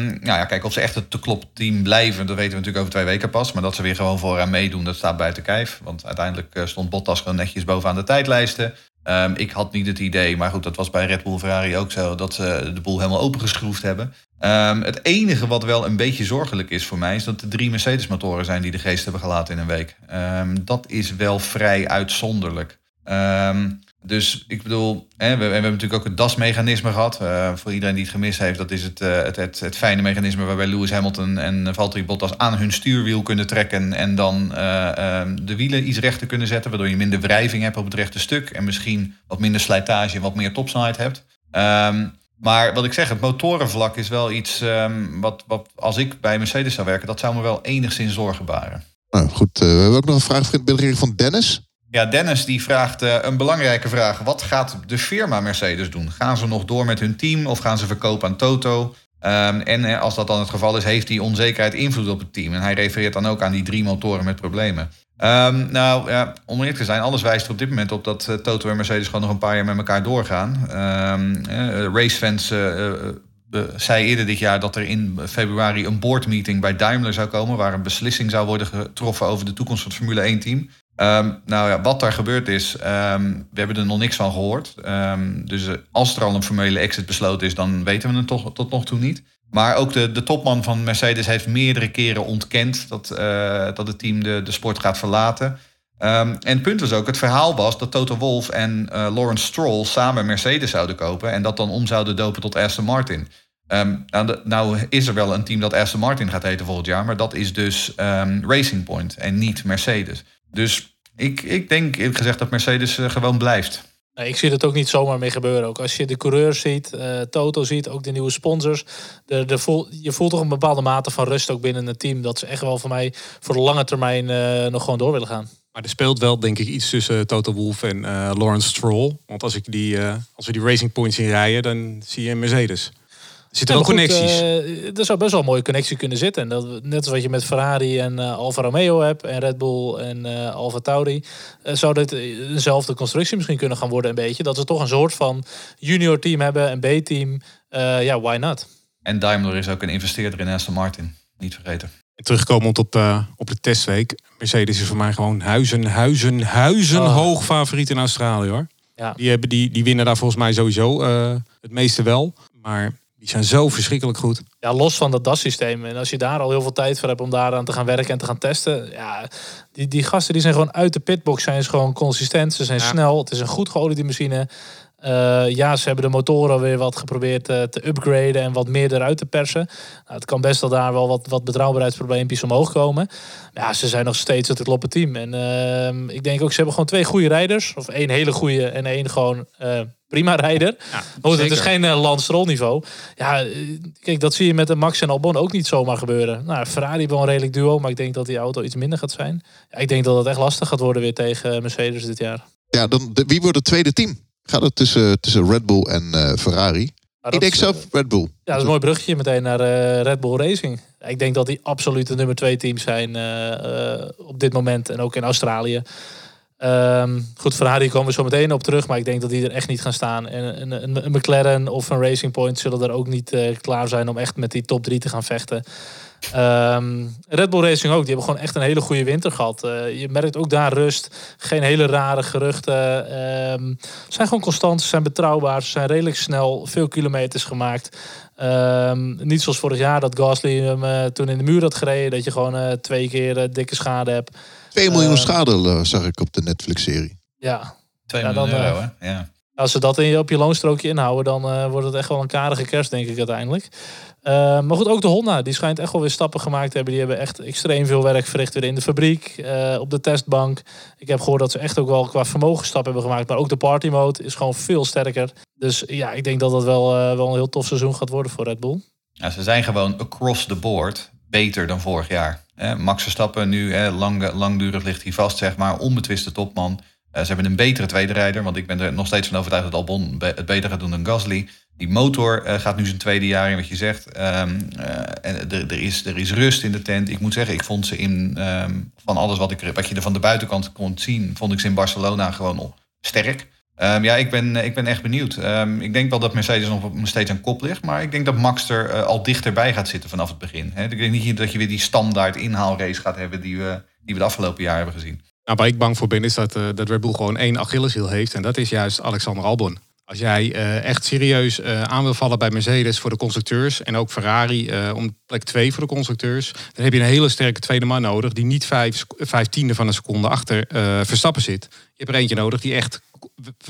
nou ja, kijk, of ze echt het team blijven, dat weten we natuurlijk over twee weken pas. Maar dat ze weer gewoon vooraan meedoen, dat staat buiten kijf. Want uiteindelijk stond Bottas gewoon netjes bovenaan de tijdlijsten. Um, ik had niet het idee, maar goed, dat was bij Red Bull Ferrari ook zo, dat ze de boel helemaal opengeschroefd hebben. Um, het enige wat wel een beetje zorgelijk is voor mij, is dat er drie Mercedes-motoren zijn die de geest hebben gelaten in een week. Um, dat is wel vrij uitzonderlijk. Um, dus ik bedoel, hè, we, hebben natuurlijk ook het DAS-mechanisme gehad. Uh, voor iedereen die het gemist heeft, dat is het, uh, het, het, het, fijne mechanisme waarbij Lewis Hamilton en Valtteri Bottas aan hun stuurwiel kunnen trekken en dan uh, de wielen iets rechter kunnen zetten, waardoor je minder wrijving hebt op het rechte stuk en misschien wat minder slijtage en wat meer topsnelheid hebt. Um, maar wat ik zeg, het motorenvlak is wel iets um, wat, wat als ik bij Mercedes zou werken, dat zou me wel enigszins zorgen baren. Nou, goed, we hebben ook nog een vraag van Dennis. Ja, Dennis die vraagt uh, een belangrijke vraag. Wat gaat de firma Mercedes doen? Gaan ze nog door met hun team of gaan ze verkopen aan Toto? Um, en uh, als dat dan het geval is, heeft die onzekerheid invloed op het team? En hij refereert dan ook aan die drie motoren met problemen. Um, nou, ja, om eerlijk te zijn, alles wijst er op dit moment op dat uh, Toto en Mercedes gewoon nog een paar jaar met elkaar doorgaan. Um, racefans zei eerder dit jaar dat er in februari een boardmeeting bij Daimler zou komen, waar een beslissing zou worden getroffen over de toekomst van het Formule 1-team. Um, nou ja, wat daar gebeurd is, um, we hebben er nog niks van gehoord. Um, dus als er al een formele exit besloten is, dan weten we het toch, tot nog toe niet. Maar ook de, de topman van Mercedes heeft meerdere keren ontkend dat, uh, dat het team de, de sport gaat verlaten. en het punt was ook, het verhaal was dat Toto Wolff en uh, Lawrence Stroll samen Mercedes zouden kopen en dat dan om zouden dopen tot Aston Martin. nou, is er wel een team dat Aston Martin gaat heten volgend jaar, maar dat is dus Racing Point en niet Mercedes. Dus ik, ik denk eerlijk gezegd dat Mercedes uh, gewoon blijft. Nee, ik zie het ook niet zomaar mee gebeuren. Ook als je de coureurs ziet, uh, Toto ziet, ook de nieuwe sponsors. De, de voel, je voelt toch een bepaalde mate van rust ook binnen het team. Dat ze echt wel voor mij voor de lange termijn uh, nog gewoon door willen gaan. Maar er speelt wel denk ik iets tussen Toto Wolff en Lawrence Stroll. Want als, ik die, als we die Racing Points zien rijden, dan zie je een Mercedes. Zitten er ook connecties? Uh, er zou best wel een mooie connectie kunnen zitten. En dat, net als wat je met Ferrari en uh, Alfa Romeo hebt en Red Bull en uh, Alfa Tauri, zou dit eenzelfde constructie misschien kunnen gaan worden een beetje. Dat ze toch een soort van junior team hebben, een B-team. ja, why not? En Daimler is ook een investeerder in Aston Martin. Niet vergeten. Terugkomend op, op de testweek. Mercedes is voor mij gewoon huizen, huizen, huizen oh. hoog favoriet in Australië hoor. Ja. Die, hebben, die, die winnen daar volgens mij sowieso het meeste wel. Maar die zijn zo verschrikkelijk goed. Ja, los van dat DAS-systeem. En als je daar al heel veel tijd voor hebt om daaraan te gaan werken en te gaan testen. Ja, die, die gasten die zijn gewoon uit de pitbox. Zijn ze gewoon consistent. Ze zijn snel. Het is een goed geoliede machine. Uh, ja, ze hebben de motoren weer wat geprobeerd uh, te upgraden en wat meer eruit te persen. Nou, het kan best wel daar wel wat, wat betrouwbaarheidsprobleempjes omhoog komen. Maar ja, ze zijn nog steeds het kloppen team. En uh, ik denk ook, ze hebben gewoon twee goede rijders. Of één hele goede en één gewoon prima rijder. Ja, oh, het is geen uh. Ja, kijk, dat zie je met de Max en Albon ook niet zomaar gebeuren. Nou, Ferrari wel een redelijk duo, maar ik denk dat die auto iets minder gaat zijn. Ja, ik denk dat het echt lastig gaat worden weer tegen Mercedes dit jaar. Ja, dan de, wie wordt het tweede team? Gaat het tussen, tussen Red Bull en uh, Ferrari? ik denk zelf Red Bull. Ja, dat is een mooi bruggetje meteen naar uh, Red Bull Racing. Ik denk dat die absoluut de nummer twee teams zijn uh, op dit moment. En ook in Australië. Um, goed, Ferrari komen we zo meteen op terug. Maar ik denk dat die er echt niet gaan staan. En een, een, een McLaren of een Racing Point zullen er ook niet klaar zijn om echt met die top 3 te gaan vechten. Um, Red Bull Racing ook, die hebben gewoon echt een hele goede winter gehad. Uh, je merkt ook daar rust, geen hele rare geruchten. Um, zijn gewoon constant, ze zijn betrouwbaar, ze zijn redelijk snel, veel kilometers gemaakt. Um, niet zoals vorig jaar dat Gasly hem uh, toen in de muur had gereden, dat je gewoon uh, twee keer dikke schade hebt. 2 miljoen schade zag ik op de Netflix-serie. Ja. 2 ja, miljoen dan, euro, hè? Ja. Als ze dat in je, op je loonstrookje inhouden, dan wordt het echt wel een karige kerst, denk ik uiteindelijk. Uh, maar goed, ook de Honda, die schijnt echt wel weer stappen gemaakt te hebben. Die hebben echt extreem veel werk verricht weer in de fabriek, uh, op de testbank. Ik heb gehoord dat ze echt ook wel qua vermogen stappen hebben gemaakt. Maar ook de party mode is gewoon veel sterker. Dus ja, ik denk dat dat wel, uh, wel een heel tof seizoen gaat worden voor Red Bull. Ja, ze zijn gewoon across the board beter dan vorig jaar. Max Verstappen nu, lang, langdurig ligt hij vast, zeg maar, onbetwiste topman. ze hebben een betere tweede rijder, want ik ben er nog steeds van overtuigd dat Albon het beter gaat doen dan Gasly. Die motor uh, gaat nu zijn tweede jaar in, wat je zegt. Um, er, is, er is rust in de tent. Ik moet zeggen, ik vond ze in um, van alles wat, ik, wat je er van de buitenkant kon zien, vond ik ze in Barcelona gewoon sterk. Ehm, ja, ik ben, ik ben echt benieuwd. Ehm, ik denk wel dat Mercedes nog steeds aan kop ligt. Maar ik denk dat Max er eh, al dichterbij gaat zitten vanaf het begin. Ik denk niet dat je weer die standaard inhaalrace gaat hebben die we, die we de afgelopen jaar hebben gezien. Nou, waar ik bang voor ben is dat, dat Red Bull gewoon één Achilleshiel heeft. En dat is juist Alexander Albon. Als jij uh, echt serieus uh, aan wil vallen bij Mercedes voor de constructeurs en ook Ferrari uh, om plek 2 voor de constructeurs, dan heb je een hele sterke tweede man nodig die niet vijf, vijf tiende van een seconde achter Verstappen zit. Je hebt er eentje nodig die echt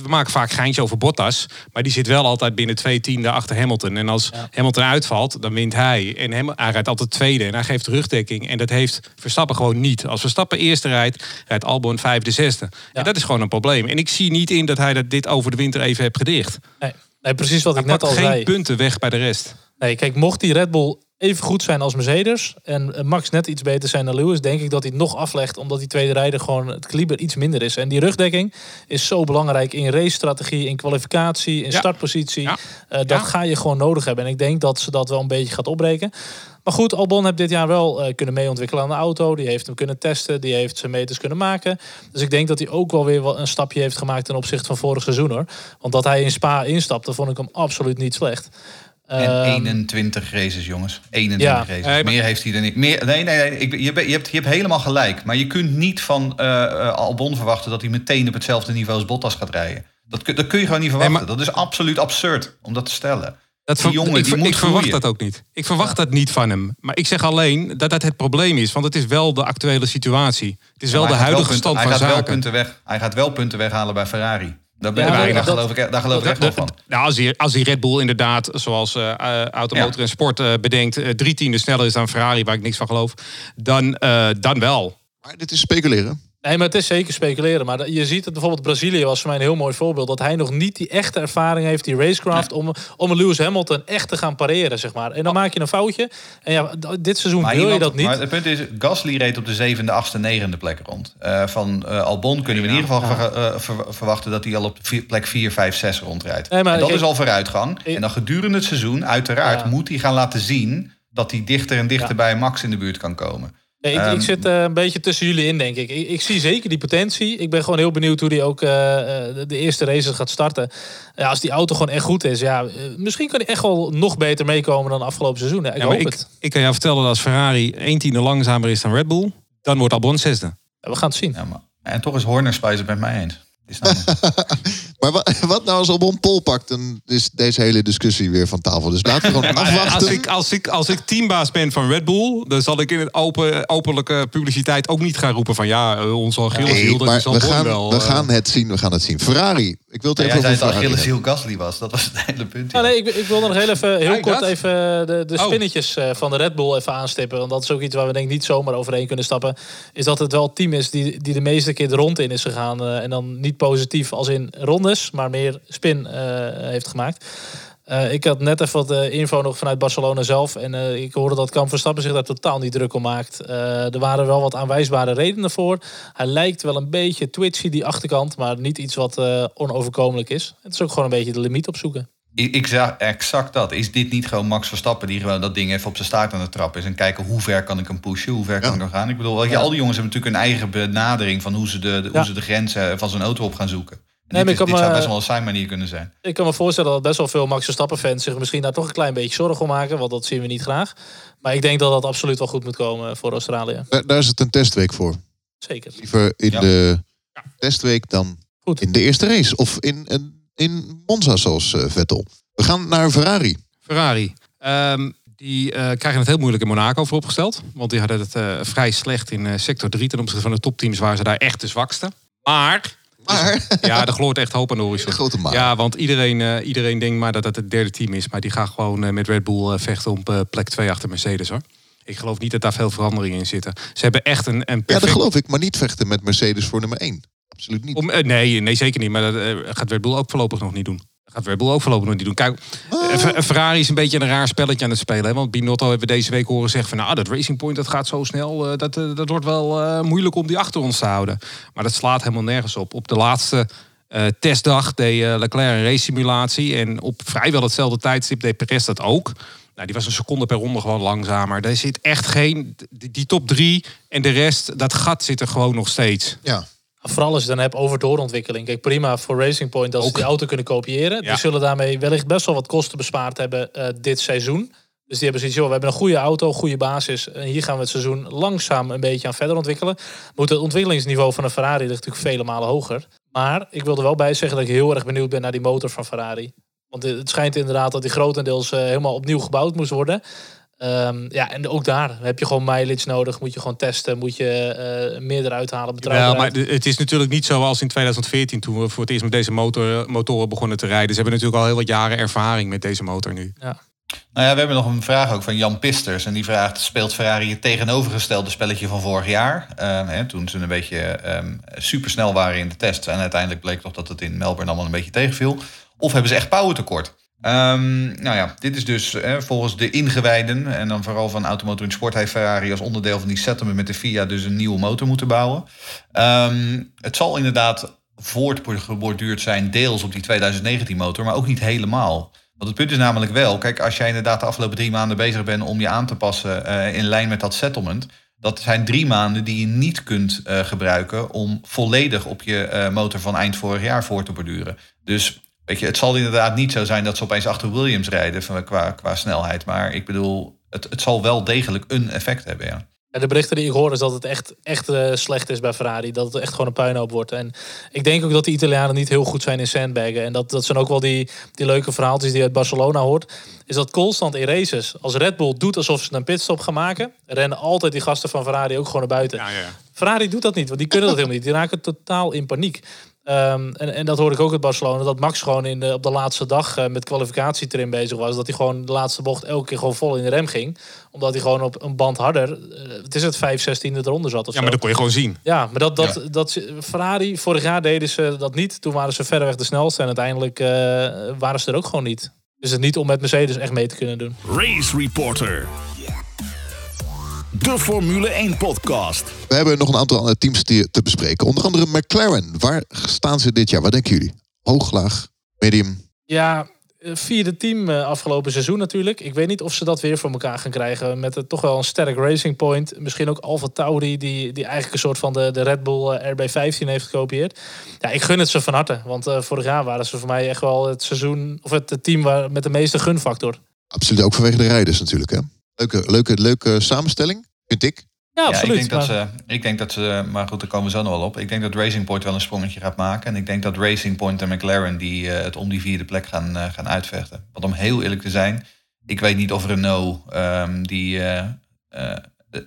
we maken vaak geintje over Bottas. Maar die zit wel altijd binnen twee tiende achter Hamilton. En als ja. Hamilton uitvalt, dan wint hij. En hem, hij rijdt altijd tweede. En hij geeft rugdekking. En dat heeft Verstappen gewoon niet. Als Verstappen eerste rijdt, rijdt Albon vijfde, zesde. Ja. En dat is gewoon een probleem. En ik zie niet in dat hij dat dit over de winter even heeft gedicht. Nee, nee precies wat hij ik net al geen zei. punten weg bij de rest. Nee, kijk, mocht die Red Bull even goed zijn als Mercedes en Max net iets beter zijn dan Lewis, denk ik dat hij het nog aflegt, omdat die tweede rijder gewoon het kaliber iets minder is. En die rugdekking is zo belangrijk in racestrategie, in kwalificatie, in Ja. startpositie. Ja. Eh, dat Ja. ga je gewoon nodig hebben. En ik denk dat ze dat wel een beetje gaat opbreken. Maar goed, Albon heeft dit jaar wel eh, kunnen meeontwikkelen aan de auto. Die heeft hem kunnen testen. Die heeft zijn meters kunnen maken. Dus ik denk dat hij ook wel weer wel een stapje heeft gemaakt ten opzichte van vorig seizoen hoor. Want dat hij in Spa instapte, vond ik hem absoluut niet slecht. En Ehm, 21 races, jongens. 21 Ja. races. Meer heeft hij er niet. Meer, nee, nee, nee. Ik, je, je, hebt, je hebt helemaal gelijk. Maar je kunt niet van eh, eh, Albon verwachten dat hij meteen op hetzelfde niveau als Bottas gaat rijden. Dat, kun- dat kun je gewoon niet verwachten. Dat is absoluut absurd om dat te stellen. Dat Die jongen, ik, die moet ik verwacht groeien. dat ook niet. Ik verwacht dat niet van hem. Maar ik zeg alleen dat dat het probleem is. Want het is wel de actuele situatie. Het is wel de huidige punten- stand hij van gaat Wel zaken. punten weg, hij gaat wel punten weghalen bij Ferrari. Daar, ben, Ja, daar, maar daar dat- geloof ik, daar geloof ik echt wel van. Nou, als, hij, als hij Red Bull inderdaad, zoals eh eh, Automotor Ja. en Sport eh, bedenkt, eh, drie tienden sneller is dan Ferrari, waar ik niks van geloof, dan, eh, dan wel. Maar dit is speculeren. Nee, maar het is zeker speculeren. Maar je ziet het bijvoorbeeld Brazilië was voor mij een heel mooi voorbeeld. Dat hij nog niet die echte ervaring heeft, die racecraft, om, om Lewis Hamilton echt te gaan pareren, zeg maar. En dan maak je een foutje. En ja, dit seizoen Maar, wil je dat niet. maar het punt is, Gasly reed op de zevende, achtste, negende plek rond. Eh, van eh, Albon kunnen we in ieder geval ver- eh, ver- verwachten dat hij al op vier- plek 4, 5, 6 rondrijdt. Nee, en dat is al vooruitgang. Ik- En dan gedurende het seizoen, uiteraard, Ja. moet hij gaan laten zien dat hij dichter en dichter Ja. bij Max in de buurt kan komen. Ja, ik, Ehm, ik zit eh, een beetje tussen jullie in, denk ik. ik. Ik zie zeker die potentie. Ik ben gewoon heel benieuwd hoe die ook eh, eh, de, de eerste races gaat starten. Ja, als die auto gewoon echt goed is, ja, misschien kan hij echt wel nog beter meekomen dan afgelopen seizoen. hè. Ik Ja, hoop ik, het. ik kan jou vertellen dat als Ferrari één tiende langzamer is dan Red Bull, dan wordt Albon zesde. Ja, we gaan het zien. Ja, maar, en toch is Horner Spice het met mij eens. Is Maar wa- wat nou als Albon Pol pakt, dan is deze hele discussie weer van tafel. Dus laten we gewoon Als afwachten. ik, als, ik, als ik teambaas ben van Red Bull, dan zal ik in het open, openlijke publiciteit ook niet gaan roepen van ja, eh, ons Achilles Nee, dat is we gaan, wel. we eh. gaan het zien, we gaan het zien. Ferrari, ik wil het Ja, even jij zei dat Achilles hebben. heel Gasly was. Dat was het hele punt. Nou, ja. nee, ik, ik wil nog heel, even, heel Ja, kort dat. even de, de Oh. spinnetjes eh, van de Red Bull even aanstippen. Want dat is ook iets waar we denk ik niet zomaar overheen kunnen stappen. Is dat het wel het team is die, die de meeste keer de rond in is gegaan. eh, en dan niet positief als in maar meer spin eh, heeft gemaakt. Eh, ik had net even wat eh, info nog vanuit Barcelona zelf. En eh, ik hoorde dat Kamp Verstappen zich daar totaal niet druk om maakt. Eh, er waren wel wat aanwijsbare redenen voor. Hij lijkt wel een beetje twitchy, die achterkant. Maar niet iets wat eh, onoverkomelijk is. Het is ook gewoon een beetje de limiet opzoeken. Ik, ik zag exact dat. Is dit niet gewoon Max Verstappen die gewoon dat ding even op zijn staart aan de trap is en kijken hoe ver kan ik hem pushen, hoe ver kan ik nog gaan? Ik bedoel, al die jongens hebben natuurlijk een eigen benadering van hoe ze de, de- Ja. hoe ze de grenzen van zijn auto op gaan zoeken. Nee, dit, ik is, kan dit zou me- best wel een zijn manier kunnen zijn. Ik kan me voorstellen dat best wel veel Max Verstappen-fans zich misschien daar toch een klein beetje zorgen om maken. Want dat zien we niet graag. Maar ik denk dat dat absoluut wel goed moet komen voor Australië. Daar, daar is het een testweek voor. Zeker. Liever in Ja. de testweek dan Goed. in de eerste race. Of in, in, in Monza zoals eh, Vettel. We gaan naar Ferrari. Ferrari. Ehm, die eh, krijgen het heel moeilijk in Monaco vooropgesteld. Want die hadden het eh, vrij slecht in eh, sector 3. Ten opzichte van de topteams waren ze daar echt de zwakste. Maar, Maar, ja, er gloort echt hoop aan de horizon. grote maar. Ja, want iedereen, eh, iedereen denkt maar dat het het derde team is. Maar die gaan gewoon eh, met Red Bull eh, vechten om eh, plek 2 achter Mercedes hoor. Ik geloof niet dat daar veel veranderingen in zitten. Ze hebben echt een, een Ja, perfect... dat geloof ik. Maar niet vechten met Mercedes voor nummer 1. Absoluut niet. Om, nee, nee, zeker niet. Maar dat gaat Red Bull ook voorlopig nog niet doen. Red Bull ook voorlopig nog niet doen. Kijk, eh, Fer- Ferrari is een beetje een raar spelletje aan het spelen. Hè? Want Binotto hebben we deze week horen zeggen van... nou, dat Racing Point dat gaat zo snel. eh, dat, eh, dat wordt wel moeilijk om die achter ons te houden. Maar dat slaat helemaal nergens op. Op de laatste testdag deed Leclerc een race simulatie. En op vrijwel hetzelfde tijdstip deed Perez dat ook. Nou, die was een seconde per ronde gewoon langzamer. Daar zit echt geen... Die, die top drie en de rest, dat gat zit er gewoon nog steeds. Ja. Vooral als je dan hebt over doorontwikkeling. Kijk, prima voor Racing Point als ze die auto kunnen kopiëren. Ja. Die zullen daarmee wellicht best wel wat kosten bespaard hebben eh, dit seizoen. Dus die hebben zoiets, joh, we hebben een goede auto, goede basis. En hier gaan we het seizoen langzaam een beetje aan verder ontwikkelen. Moet het ontwikkelingsniveau van een Ferrari ligt natuurlijk vele malen hoger. Maar ik wil er wel bij zeggen dat ik heel erg benieuwd ben naar die motor van Ferrari. Want het schijnt inderdaad dat die grotendeels eh, helemaal opnieuw gebouwd moest worden. Ehm, ja, en ook daar heb je gewoon mileage nodig. Moet je gewoon testen, moet je eh meer eruit halen. Betrouwbaarheid. maar het is natuurlijk niet zoals in 2014 toen we voor het eerst met deze motor, motoren begonnen te rijden. Ze hebben natuurlijk al heel wat jaren ervaring met deze motor nu. Nou ja, we hebben nog een vraag ook van Jan Pisters. En die vraagt, speelt Ferrari het tegenovergestelde spelletje van vorig jaar? Ehm, hè, toen ze een beetje ehm supersnel waren in de test. En uiteindelijk bleek toch dat het in Melbourne allemaal een beetje tegenviel. Of hebben ze echt powertekort? Ehm nou ja, dit is dus eh, volgens de ingewijden... en dan vooral van Automotor in Sport... heeft Ferrari als onderdeel van die settlement met de FIA... dus een nieuwe motor moeten bouwen. Ehm, het zal inderdaad voortgeborduurd zijn... deels op die 2019 motor, maar ook niet helemaal... Want het punt is namelijk wel, kijk, als jij inderdaad de afgelopen drie maanden bezig bent om je aan te passen eh, in lijn met dat settlement, dat zijn drie maanden die je niet kunt eh, gebruiken om volledig op je eh, motor van eind vorig jaar voor te borduren. Dus weet je, het zal inderdaad niet zo zijn dat ze opeens achter Williams rijden van, qua, qua snelheid. Maar ik bedoel, het, het zal wel degelijk een effect hebben, ja. En de berichten die ik hoor is dat het echt, echt eh, slecht is bij Ferrari. Dat het echt gewoon een puinhoop wordt. En ik denk ook dat de Italianen niet heel goed zijn in sandbaggen. En dat, dat zijn ook wel die, die leuke verhaaltjes die je uit Barcelona hoort. Is dat constant in races. Als Red Bull doet alsof ze een pitstop gaan maken... rennen altijd die gasten van Ferrari ook gewoon naar buiten. Ja, ja. Ferrari doet dat niet, want die kunnen dat helemaal niet. Die raken totaal in paniek. Ehm, en, en dat hoorde ik ook uit Barcelona. Dat Max gewoon in de, op de laatste dag eh, met kwalificatietrim bezig was. Dat hij gewoon de laatste bocht elke keer gewoon vol in de rem ging. Omdat hij gewoon op een band harder... eh, het is het 5 16 eronder zat of ja, zo. maar dat kon je gewoon zien. Ja, maar dat, dat, dat, Ferrari, vorig jaar deden ze dat niet. Toen waren ze verreweg de snelste. En uiteindelijk eh, waren ze er ook gewoon niet. Dus het niet om met Mercedes echt mee te kunnen doen. Race Reporter. De Formule 1 podcast. We hebben nog een aantal andere teams te, te bespreken. Onder andere McLaren. Waar staan ze dit jaar? Wat denken jullie? Hoog, laag, medium? Ja, eh, vierde team eh, afgelopen seizoen natuurlijk. Ik weet niet of ze dat weer voor elkaar gaan krijgen. Met het toch wel een sterk Racing Point. Misschien ook Alfa Tauri, die, die eigenlijk een soort van de, de Red Bull eh, RB15 heeft gekopieerd. Ja, ik gun het ze van harte. Want eh, vorig jaar waren ze voor mij echt wel het seizoen... of het, het team waar, met de meeste gunfactor. Absoluut ook vanwege de rijders natuurlijk. Hè? Leuke, leuke, leuke samenstelling, vind ik. Ja, Ja, absoluut. ik, denk dat ze, ik denk dat ze, maar goed, daar komen we zo nog wel op. Ik denk dat Racing Point wel een sprongetje gaat maken. En ik denk dat Racing Point en McLaren die, eh, het om die vierde plek gaan, eh, gaan uitvechten. Want om heel eerlijk te zijn, ik weet niet of Renault ehm, die eh, eh,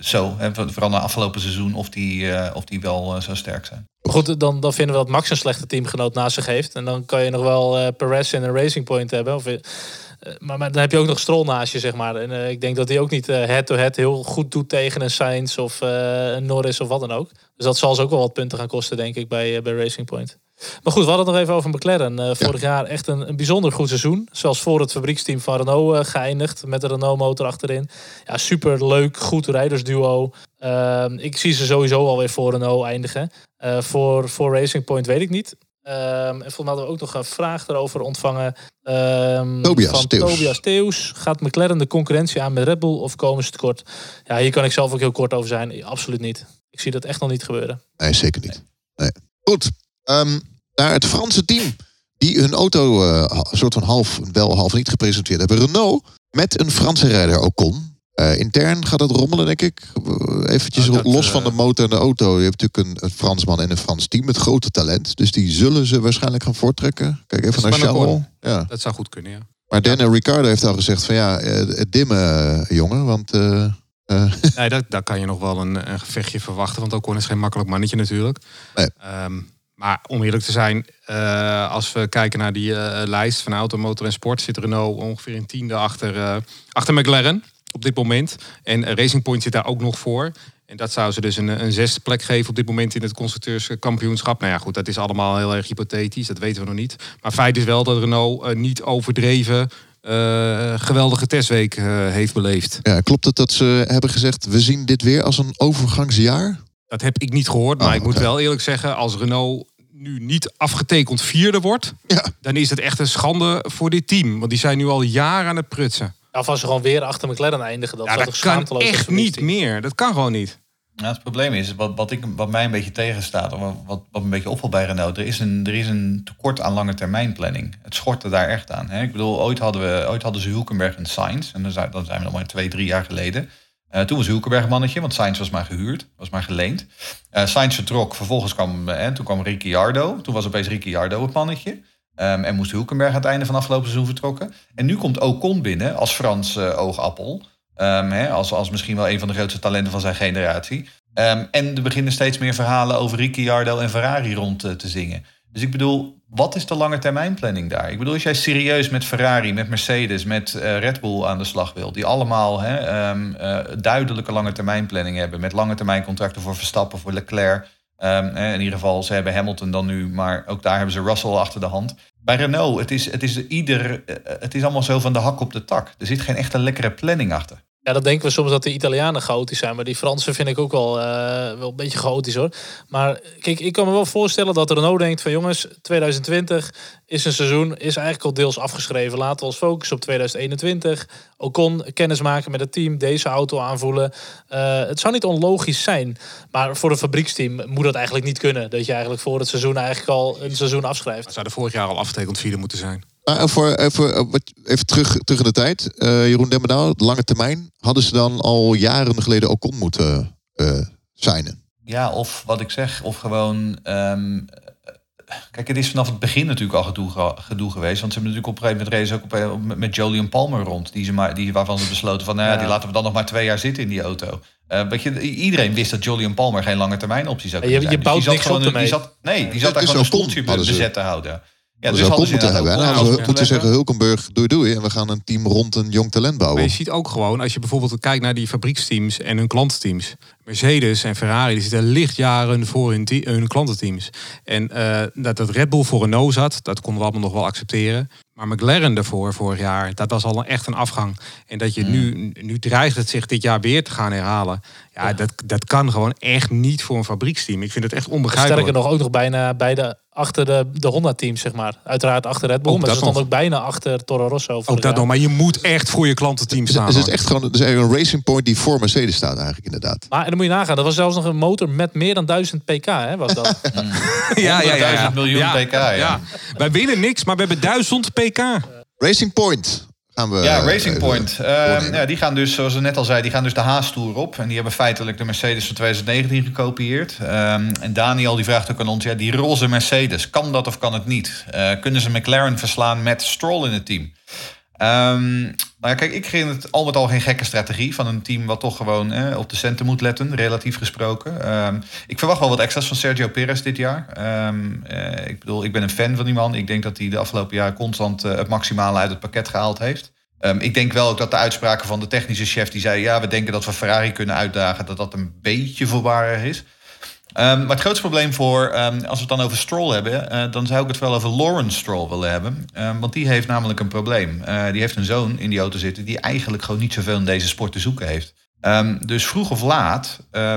zo, hè, vooral na afgelopen seizoen, of die, eh, of die wel zo sterk zijn. Maar goed, dan, dan vinden we dat Max een slechte teamgenoot naast zich heeft. En dan kan je nog wel eh Perez en een Racing Point hebben. Of, maar, maar dan heb je ook nog Stroll naast je, zeg maar. En eh, ik denk dat hij ook niet eh, head-to-head heel goed doet tegen een Sainz of eh, een Norris of wat dan ook. Dus dat zal ze ook wel wat punten gaan kosten, denk ik, bij, eh, bij Racing Point. Maar goed, we hadden het nog even over McLaren. Eh, vorig jaar echt een, een bijzonder goed seizoen. Zelfs voor het fabrieksteam van Renault eh, geëindigd. Met de Renault motor achterin. Ja, super leuk, goed rijdersduo. Ehm, ik zie ze sowieso alweer voor Renault eindigen. Eh, voor, voor Racing Point weet ik niet. Ehm, en volgens mij hadden we ook nog een vraag daarover ontvangen. ehm, Tobias van. Tobias Theus. Gaat McLaren de concurrentie aan met Red Bull of komen ze tekort? Ja, hier kan ik zelf ook heel kort over zijn. Absoluut niet. Ik zie dat echt nog niet gebeuren. Nee, zeker niet. Nee. Goed, ehm, naar het Franse team. Die hun auto eh, ha- soort van half, wel half niet gepresenteerd hebben. Renault met een Franse rijder Ocon. Eh, intern gaat het rommelen, denk ik. Eh, Eventjes Nou, dat, los eh, van de motor en de auto. Je hebt natuurlijk een, een Fransman en een Frans team met grote talent. Dus die zullen ze waarschijnlijk gaan voortrekken. Kijk even naar Charles. Ja. Dat zou goed kunnen, ja. Maar Dan Ricardo heeft al gezegd van ja, eh, het dimmen, eh, jongen. Want eh, eh, Nee, daar kan je nog wel een, een gevechtje verwachten. Want Ocon is geen makkelijk mannetje natuurlijk. Nee. Ehm, maar om eerlijk te zijn, eh, als we kijken naar die eh, lijst van auto, motor en sport, zit Renault ongeveer een tiende achter, eh, achter McLaren op dit moment. En Racing Point zit daar ook nog voor. En dat zou ze dus een, een zesde plek geven op dit moment in het constructeurskampioenschap. Nou ja, goed, dat is allemaal heel erg hypothetisch, dat weten we nog niet. Maar feit is wel dat Renault eh, niet overdreven eh, geweldige testweek eh, heeft beleefd. ja, klopt het dat ze hebben gezegd... we zien dit weer als een overgangsjaar? Dat heb ik niet gehoord, maar Oh, ik moet wel eerlijk zeggen, als Renault nu niet afgetekend vierde wordt, Ja. dan is het echt een schande voor dit team. Want die zijn nu al jaren aan het prutsen. Of als ze gewoon weer achter McLaren eindigen. Dat Ja, zou dat toch kan schaamteloos echt niet meer. Dat kan gewoon niet. Nou, het probleem is, wat, wat, ik, wat mij een beetje tegenstaat, of wat, wat een beetje opvalt bij Renault, er is, een, er is een tekort aan lange termijn planning. Het schortte daar echt aan. Hè? Ik bedoel, ooit hadden, we, ooit hadden ze Hulkenberg en Sainz, en dan zijn, dan zijn we nog maar twee, drie jaar geleden. Uh, toen was Hulkenberg mannetje, want Sainz was maar gehuurd, was maar geleend. Uh, Sainz vertrok, vervolgens kwam, uh, toen kwam Ricciardo. Toen was opeens Ricciardo het mannetje. Um, en moest Hulkenberg aan het einde van afgelopen seizoen vertrokken. En nu komt Ocon binnen als Frans oogappel. Um, hè, als, als misschien wel een van de grootste talenten van zijn generatie. Um, en er beginnen steeds meer verhalen over Ricciardo en Ferrari rond te, te zingen. Dus ik bedoel, wat is de lange termijn planning daar? Ik bedoel, als jij serieus met Ferrari, met Mercedes, met uh, Red Bull aan de slag wilt, die allemaal hè, duidelijke lange termijn planning hebben, met lange termijn contracten voor Verstappen, voor Leclerc. Um, in ieder geval, ze hebben Hamilton dan nu, maar ook daar hebben ze Russell achter de hand. Bij Renault, het is, het is, ieder, uh, het is allemaal zo van de hak op de tak. Er zit geen echte lekkere planning achter. Ja, dan denken we soms dat de Italianen chaotisch zijn. Maar die Fransen vind ik ook wel, uh, wel een beetje chaotisch hoor. Maar kijk, ik kan me wel voorstellen dat Renault denkt van jongens, 2020 is een seizoen, is eigenlijk al deels afgeschreven. Laten we ons focussen op 2021. Ocon kennis maken met het team, deze auto aanvoelen. Uh, het zou niet onlogisch zijn. Maar voor een fabrieksteam moet dat eigenlijk niet kunnen. Dat je eigenlijk voor het seizoen eigenlijk al een seizoen afschrijft. Zou er vorig jaar al afgetekend vierde moeten zijn. Nou, voor, even, even terug, terug in de tijd. Uh, Jeroen Demmendaal, lange termijn. Hadden ze dan al jaren geleden Ocon moeten uh, signen? Ja, of wat ik zeg, of gewoon... Um, kijk, het is vanaf het begin natuurlijk al gedoe, gedoe geweest. Want ze hebben natuurlijk op een gegeven moment race ook op, met Jolien Palmer rond. Die ze maar, die, waarvan ze besloten van, nou ja, ja. die laten we dan nog maar twee jaar zitten in die auto. Uh, weet je, iedereen wist dat Jolien Palmer geen lange termijn optie zou kunnen je, je zijn. bouwt dus niks op die zat, Nee, die zat daar gewoon een stoeltje bezet te houden. Ja, dus hadden ze moeten hebben. En hadden we moeten zeggen, Hulkenburg, doei doei. En we gaan een team rond een jong talent bouwen. Maar je ziet ook gewoon, als je bijvoorbeeld kijkt naar die fabrieksteams en hun klantenteams. Mercedes en Ferrari die zitten lichtjaren voor hun, hun klantenteams. En uh, dat het Red Bull voor Renault zat, dat konden we allemaal nog wel accepteren. Maar McLaren daarvoor, vorig jaar, dat was al een, echt een afgang. En dat je nu, nu dreigt het zich dit jaar weer te gaan herhalen. Ja, ja, Dat, dat kan gewoon echt niet voor een fabrieksteam. Ik vind het echt onbegrijpelijk. Sterker nog, ook nog bijna bij de, achter de, de Honda-teams, zeg maar. Uiteraard achter Red Bull, ook maar ze stond ook bijna achter Toro Rosso. Ook dat nog, maar je moet echt voor je klantenteam staan. Het is echt gewoon het is een racing point die voor Mercedes staat eigenlijk inderdaad. Maar en dan moet je nagaan, dat was zelfs nog een motor met meer dan 1000 pk, hè, was dat? ja, ja, ja, ja. miljoen ja, pk, ja. ja. Wij winnen niks, maar we hebben 1000 pk. Racing Point. Gaan we, ja, Racing Point. Uh, ja, die gaan dus, zoals we net al zei, die gaan dus de Haas-tour op. En die hebben feitelijk de Mercedes van 2019 gekopieerd. Um, en Daniel die vraagt ook aan ons, ja, die roze Mercedes, kan dat of kan het niet? Uh, kunnen ze McLaren verslaan met Stroll in het team? Um, nou ja, kijk, ik vind het al met al geen gekke strategie van een team wat toch gewoon eh, op de centen moet letten, relatief gesproken. Um, ik verwacht wel wat extra's van Sergio Perez dit jaar. Um, uh, ik bedoel, ik ben een fan van die man. Ik denk dat hij de afgelopen jaren constant uh, het maximale uit het pakket gehaald heeft. Um, ik denk wel ook dat de uitspraken van de technische chef die zei: ja, we denken dat we Ferrari kunnen uitdagen, dat dat een beetje voorbarig is. Um, maar het grootste probleem voor, um, als we het dan over Stroll hebben, uh, dan zou ik het wel over Lawrence Stroll willen hebben. Um, want die heeft namelijk een probleem. Uh, die heeft een zoon in die auto zitten die eigenlijk gewoon niet zoveel in deze sport te zoeken heeft. dus vroeg of laat eh,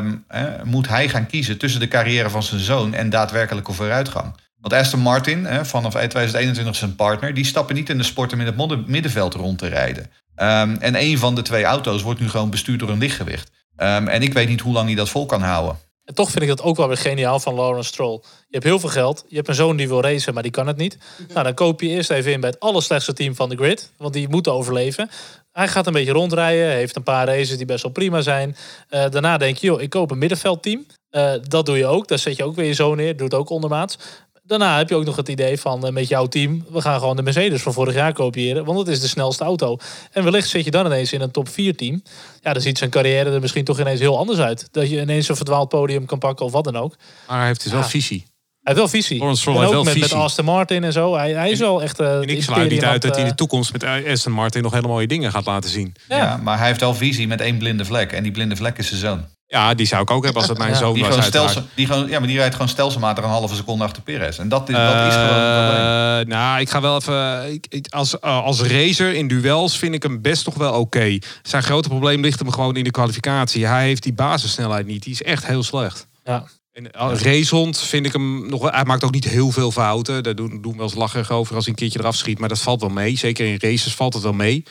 moet hij gaan kiezen tussen de carrière van zijn zoon en daadwerkelijke vooruitgang. Want Aston Martin, vanaf 2021 zijn partner, die stappen niet in de sport om in het middenveld rond te rijden. en een van de twee auto's wordt nu gewoon bestuurd door een lichtgewicht. en ik weet niet hoe lang hij dat vol kan houden. En toch vind ik dat ook wel weer geniaal van Lawrence Stroll. Je hebt heel veel geld. Je hebt een zoon die wil racen, maar die kan het niet. Nou, dan koop je eerst even in bij het allerslechtste team van de grid. Want die moeten overleven. Hij gaat een beetje rondrijden. Heeft een paar races die best wel prima zijn. Uh, daarna denk je, joh, ik koop een middenveldteam. Uh, dat doe je ook. Daar zet je ook weer je zoon neer. Doet ook ondermaats. Daarna heb je ook nog het idee van uh, met jouw team, we gaan gewoon de Mercedes van vorig jaar kopiëren, want dat is de snelste auto. En wellicht zit je dan ineens in een top 4 team. Ja, dan ziet zijn carrière er misschien toch ineens heel anders uit. Dat je ineens een verdwaald podium kan pakken of wat dan ook. Maar hij heeft dus wel visie. Hij heeft wel visie. Lawrence en ook heeft wel met, visie. met Aston Martin en zo. Hij, hij is wel echt. Uh, en ik sluit niet uit dat hij in de toekomst met Aston Martin nog hele mooie dingen gaat laten zien. Ja. ja, maar hij heeft wel visie met één blinde vlek. En die blinde vlek is zijn zoon. Ja, die zou ik ook hebben als het mijn ja, zoon die was. Gewoon stelsel, die gewoon, ja, maar die rijdt gewoon stelselmatig een halve seconde achter Perez. En dat is, uh, dat is gewoon een probleem. Nou, ik ga wel even... Ik, ik, als, uh, als racer in duels vind ik hem best toch wel oké. Okay. Zijn grote probleem ligt hem gewoon in de kwalificatie. Hij heeft die basissnelheid niet. Die is echt heel slecht. Ja. En racehond vind ik hem nog wel... Hij maakt ook niet heel veel fouten. Daar doen, doen we wel eens lacherig over als hij een keertje eraf schiet. Maar dat valt wel mee. Zeker in races valt het wel mee.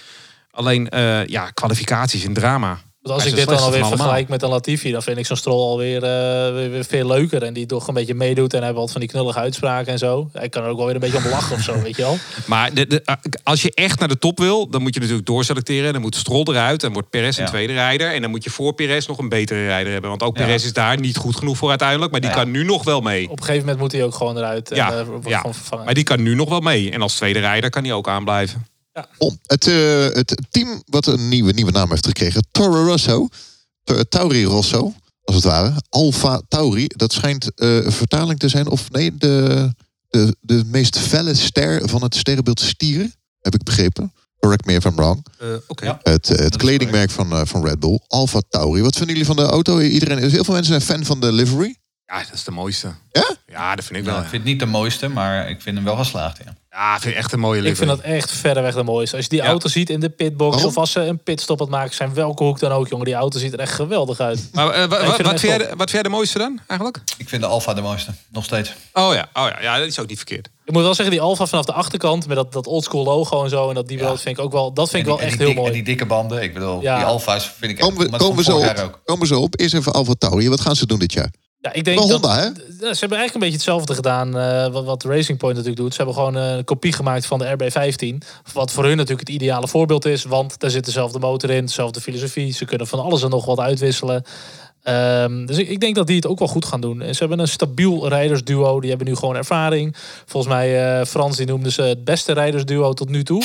Alleen, uh, ja, kwalificaties in drama. Want als ik dit dan alweer vergelijk met een Latifi, dan vind ik zo'n Stroll alweer eh, weer, weer veel leuker. En die toch een beetje meedoet en hij wat van die knullige uitspraken en zo. Ik kan er ook wel weer een beetje om lachen of zo, weet je wel. Maar de, de- als je echt naar de top wil, dan moet je natuurlijk doorselecteren. Dan moet Stroll eruit en wordt Perez een Ja. tweede rijder. En dan moet je voor Perez nog een betere rijder hebben. Want ook Ja. Perez is daar niet goed genoeg voor uiteindelijk. Maar die Ja. kan nu nog wel mee. Op een gegeven moment moet hij ook gewoon eruit en Ja, eh, wordt ja. gewoon vervangen. Maar die kan nu nog wel mee. En als tweede rijder kan hij ook aanblijven. Om. Het, eh, het team wat een nieuwe, nieuwe naam heeft gekregen, Toro Rosso, Ta- Tauri Rosso, als het ware, Alfa Tauri, dat schijnt eh, een vertaling te zijn, of nee, de, de, de meest felle ster van het sterrenbeeld stier, heb ik begrepen. Correct me if I'm wrong. Oké. Ja. Het, eh, het is kledingmerk van, eh, van Red Bull, Alfa Tauri. Wat vinden jullie van de auto? Iedereen, heel veel mensen zijn fan van de livery. Ja, dat is de mooiste. Ja? Ja, dat vind ik wel. ik vind het niet de mooiste, maar ik vind hem wel geslaagd. Ja. Ja, ik vind het echt een mooie Ik livery. vind dat echt verreweg de mooiste. Als je die Ja. auto ziet in de pitbox Waarom? of als ze een pitstop aan het maken zijn, welke hoek dan ook, jongen. Die auto ziet er echt geweldig uit. Maar eh, wa- wa- vind hem wat, echt vind jij, de- wat vind jij de mooiste dan, eigenlijk? Ik vind de Alfa de mooiste, nog steeds. Oh ja, oh ja, ja dat is ook niet verkeerd. Ik moet wel zeggen, die Alfa vanaf de achterkant met dat, dat oldschool logo en zo en dat die Ja. dat vind ik ook wel, dat vind ik En wel echt en heel dik- mooi. En die dikke banden, ik bedoel, Ja. die Alfa's vind ik Komen we, maar dat komen we vond zo vorig jaar op. ook. Komen we zo op. Eerst even Alfa Tauri. Wat gaan ze doen dit jaar? Ja, ik denk Wel dat, Honda, hè? Ja, Ze hebben eigenlijk een beetje hetzelfde gedaan eh, wat, wat Racing Point natuurlijk doet. Ze hebben gewoon een kopie gemaakt van de RB15. Wat voor hun natuurlijk het ideale voorbeeld is. Want daar zit dezelfde motor in, dezelfde filosofie. Ze kunnen van alles en nog wat uitwisselen. Ehm, dus ik, ik denk dat die het ook wel goed gaan doen. En Ze hebben een stabiel rijdersduo. Die hebben nu gewoon ervaring. Volgens mij, eh, Frans, die noemde ze het beste rijdersduo tot nu toe.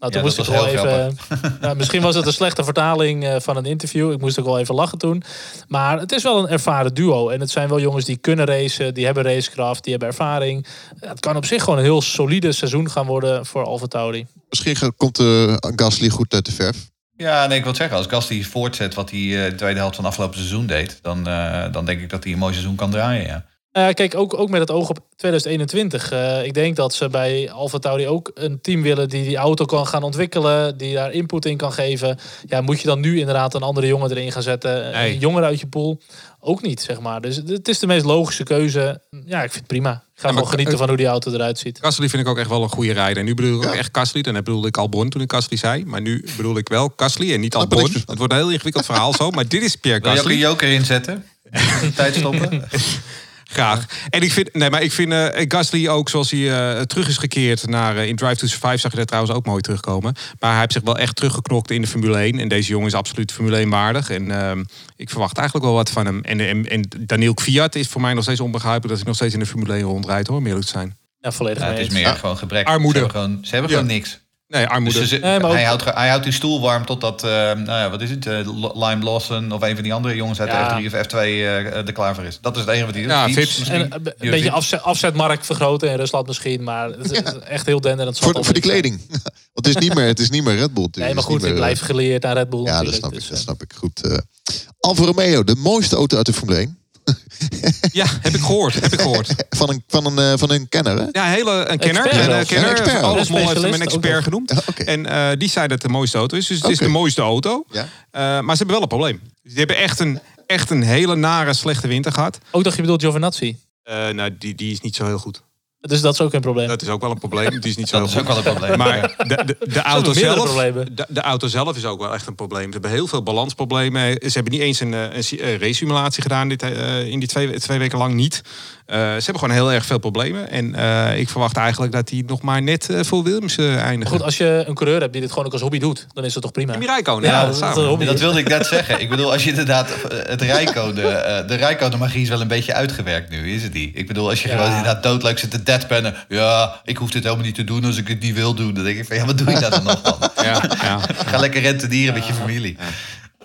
Nou, toen Ja, moest dat ik was wel heel even. Ja, misschien was het een slechte vertaling eh, van een interview. Ik moest ook wel even lachen toen. Maar het is wel een ervaren duo. En het zijn wel jongens die kunnen racen, die hebben racekraft, die hebben ervaring. Ja, Het kan op zich gewoon een heel solide seizoen gaan worden voor Alfa Tauri. Misschien komt eh Gasly goed uit de verf. Ja, nee, ik wil zeggen, als Gasly voortzet wat hij eh, de tweede helft van het afgelopen seizoen deed, dan, eh, dan denk ik dat hij een mooi seizoen kan draaien. Ja. Eh, kijk, ook, ook met het oog op 2021. Eh, ik denk dat ze bij Alfa Tauri ook een team willen die die auto kan gaan ontwikkelen, die daar input in kan geven. Ja, moet je dan nu inderdaad een andere jongen erin gaan zetten, Nee. een jonger uit je pool? Ook niet, zeg maar. Dus het is de meest logische keuze. Ja, ik vind het prima. Ik ga maar gewoon genieten van hoe die auto eruit ziet. Gasly vind ik ook echt wel een goede rijder. En nu bedoel ik ook Ja. echt Gasly. Dan bedoelde ik Albon toen ik Gasly zei. Maar nu bedoel ik wel Gasly en niet Albon. Het wordt een heel ingewikkeld verhaal zo. Maar dit is Pierre Wil je ook een Gasly. joker inzetten? Tijd stoppen? Graag. En ik vind, nee, maar ik vind eh, Gasly ook zoals hij eh, terug is gekeerd naar eh, in Drive to Survive zag je dat trouwens ook mooi terugkomen. Maar hij heeft zich wel echt teruggeknokt in de Formule 1. En deze jongen is absoluut Formule 1 waardig. En ehm, ik verwacht eigenlijk wel wat van hem. En, en, en Daniel Kvyat is voor mij nog steeds onbegrijpelijk dat hij nog steeds in de Formule 1 rondrijdt hoor, om eerlijk te zijn. Ja, volledig Ja, het is meer gewoon gebrek. Armoede. Ze hebben gewoon, ze hebben Ja. gewoon niks. Nee, armoede. Dus ze- Nee, maar ook- hij, houdt, hij houdt die stoel warm totdat, eh nou ja, wat is het, eh, Lo- Lime Lawson of een van die andere jongens uit Ja. de F3 of F2 eh, er klaar voor is. Dat is het enige wat hij doet. Ja, Vips. En een, beetje Vips. afzet, afzetmarkt vergroten in Rusland misschien. Maar het is echt heel denderend. Voor, voor die kleding. Want het is niet meer, het is niet meer Red Bull. Nee, maar goed, ik blijf geleerd aan Red Bull Ja, dat snap ik. Dus, Dat eh, snap ik goed. eh Alfa Romeo, de mooiste auto uit de Formule 1. Ja, heb ik gehoord. Heb ik gehoord. Van een, van een, eh, van een kenner, hè? Ja, een hele een kenner. Expert Een, eh, kenner. Een expert. Alles Een Mol heeft hem een expert genoemd. Ja. En eh, die zei dat het de mooiste auto is. Dus het is de mooiste auto. Ja. Eh, maar ze hebben wel een probleem. Ze hebben echt een, echt een hele nare, slechte winter gehad. Ook dat je bedoelt Giovinazzi. Eh, nou, die, die is niet zo heel goed. Dus dat is ook een probleem. Dat is ook wel een probleem. Die is niet zo Dat is heel ook wel een probleem. Maar de, de, de auto zelf, de, de auto zelf is ook wel echt een probleem. Ze hebben heel veel balansproblemen. Ze hebben niet eens een, eh, een, si- eh, race-simulatie gedaan dit, eh, in die twee, twee weken lang niet. Eh, ze hebben gewoon heel erg veel problemen. En eh, ik verwacht eigenlijk dat die nog maar net eh, voor Williams eindigen. goed, als je een coureur hebt die dit gewoon ook als hobby doet, dan is dat toch prima. Kimi Räikkönen, Ja, ja, dat dat dat wilde ik net zeggen. Ik bedoel, als je inderdaad het Rijcode, eh de Rijcode magie is wel een beetje uitgewerkt nu, is het niet? Ik bedoel, als je Ja. gewoon inderdaad doodleuk zit te deadpannen. Ja, ik hoef dit helemaal niet te doen als ik het niet wil doen. Dan denk ik van, ja, wat doe je daar dan nog van? Ja, ja. Ga lekker rentenieren met je familie.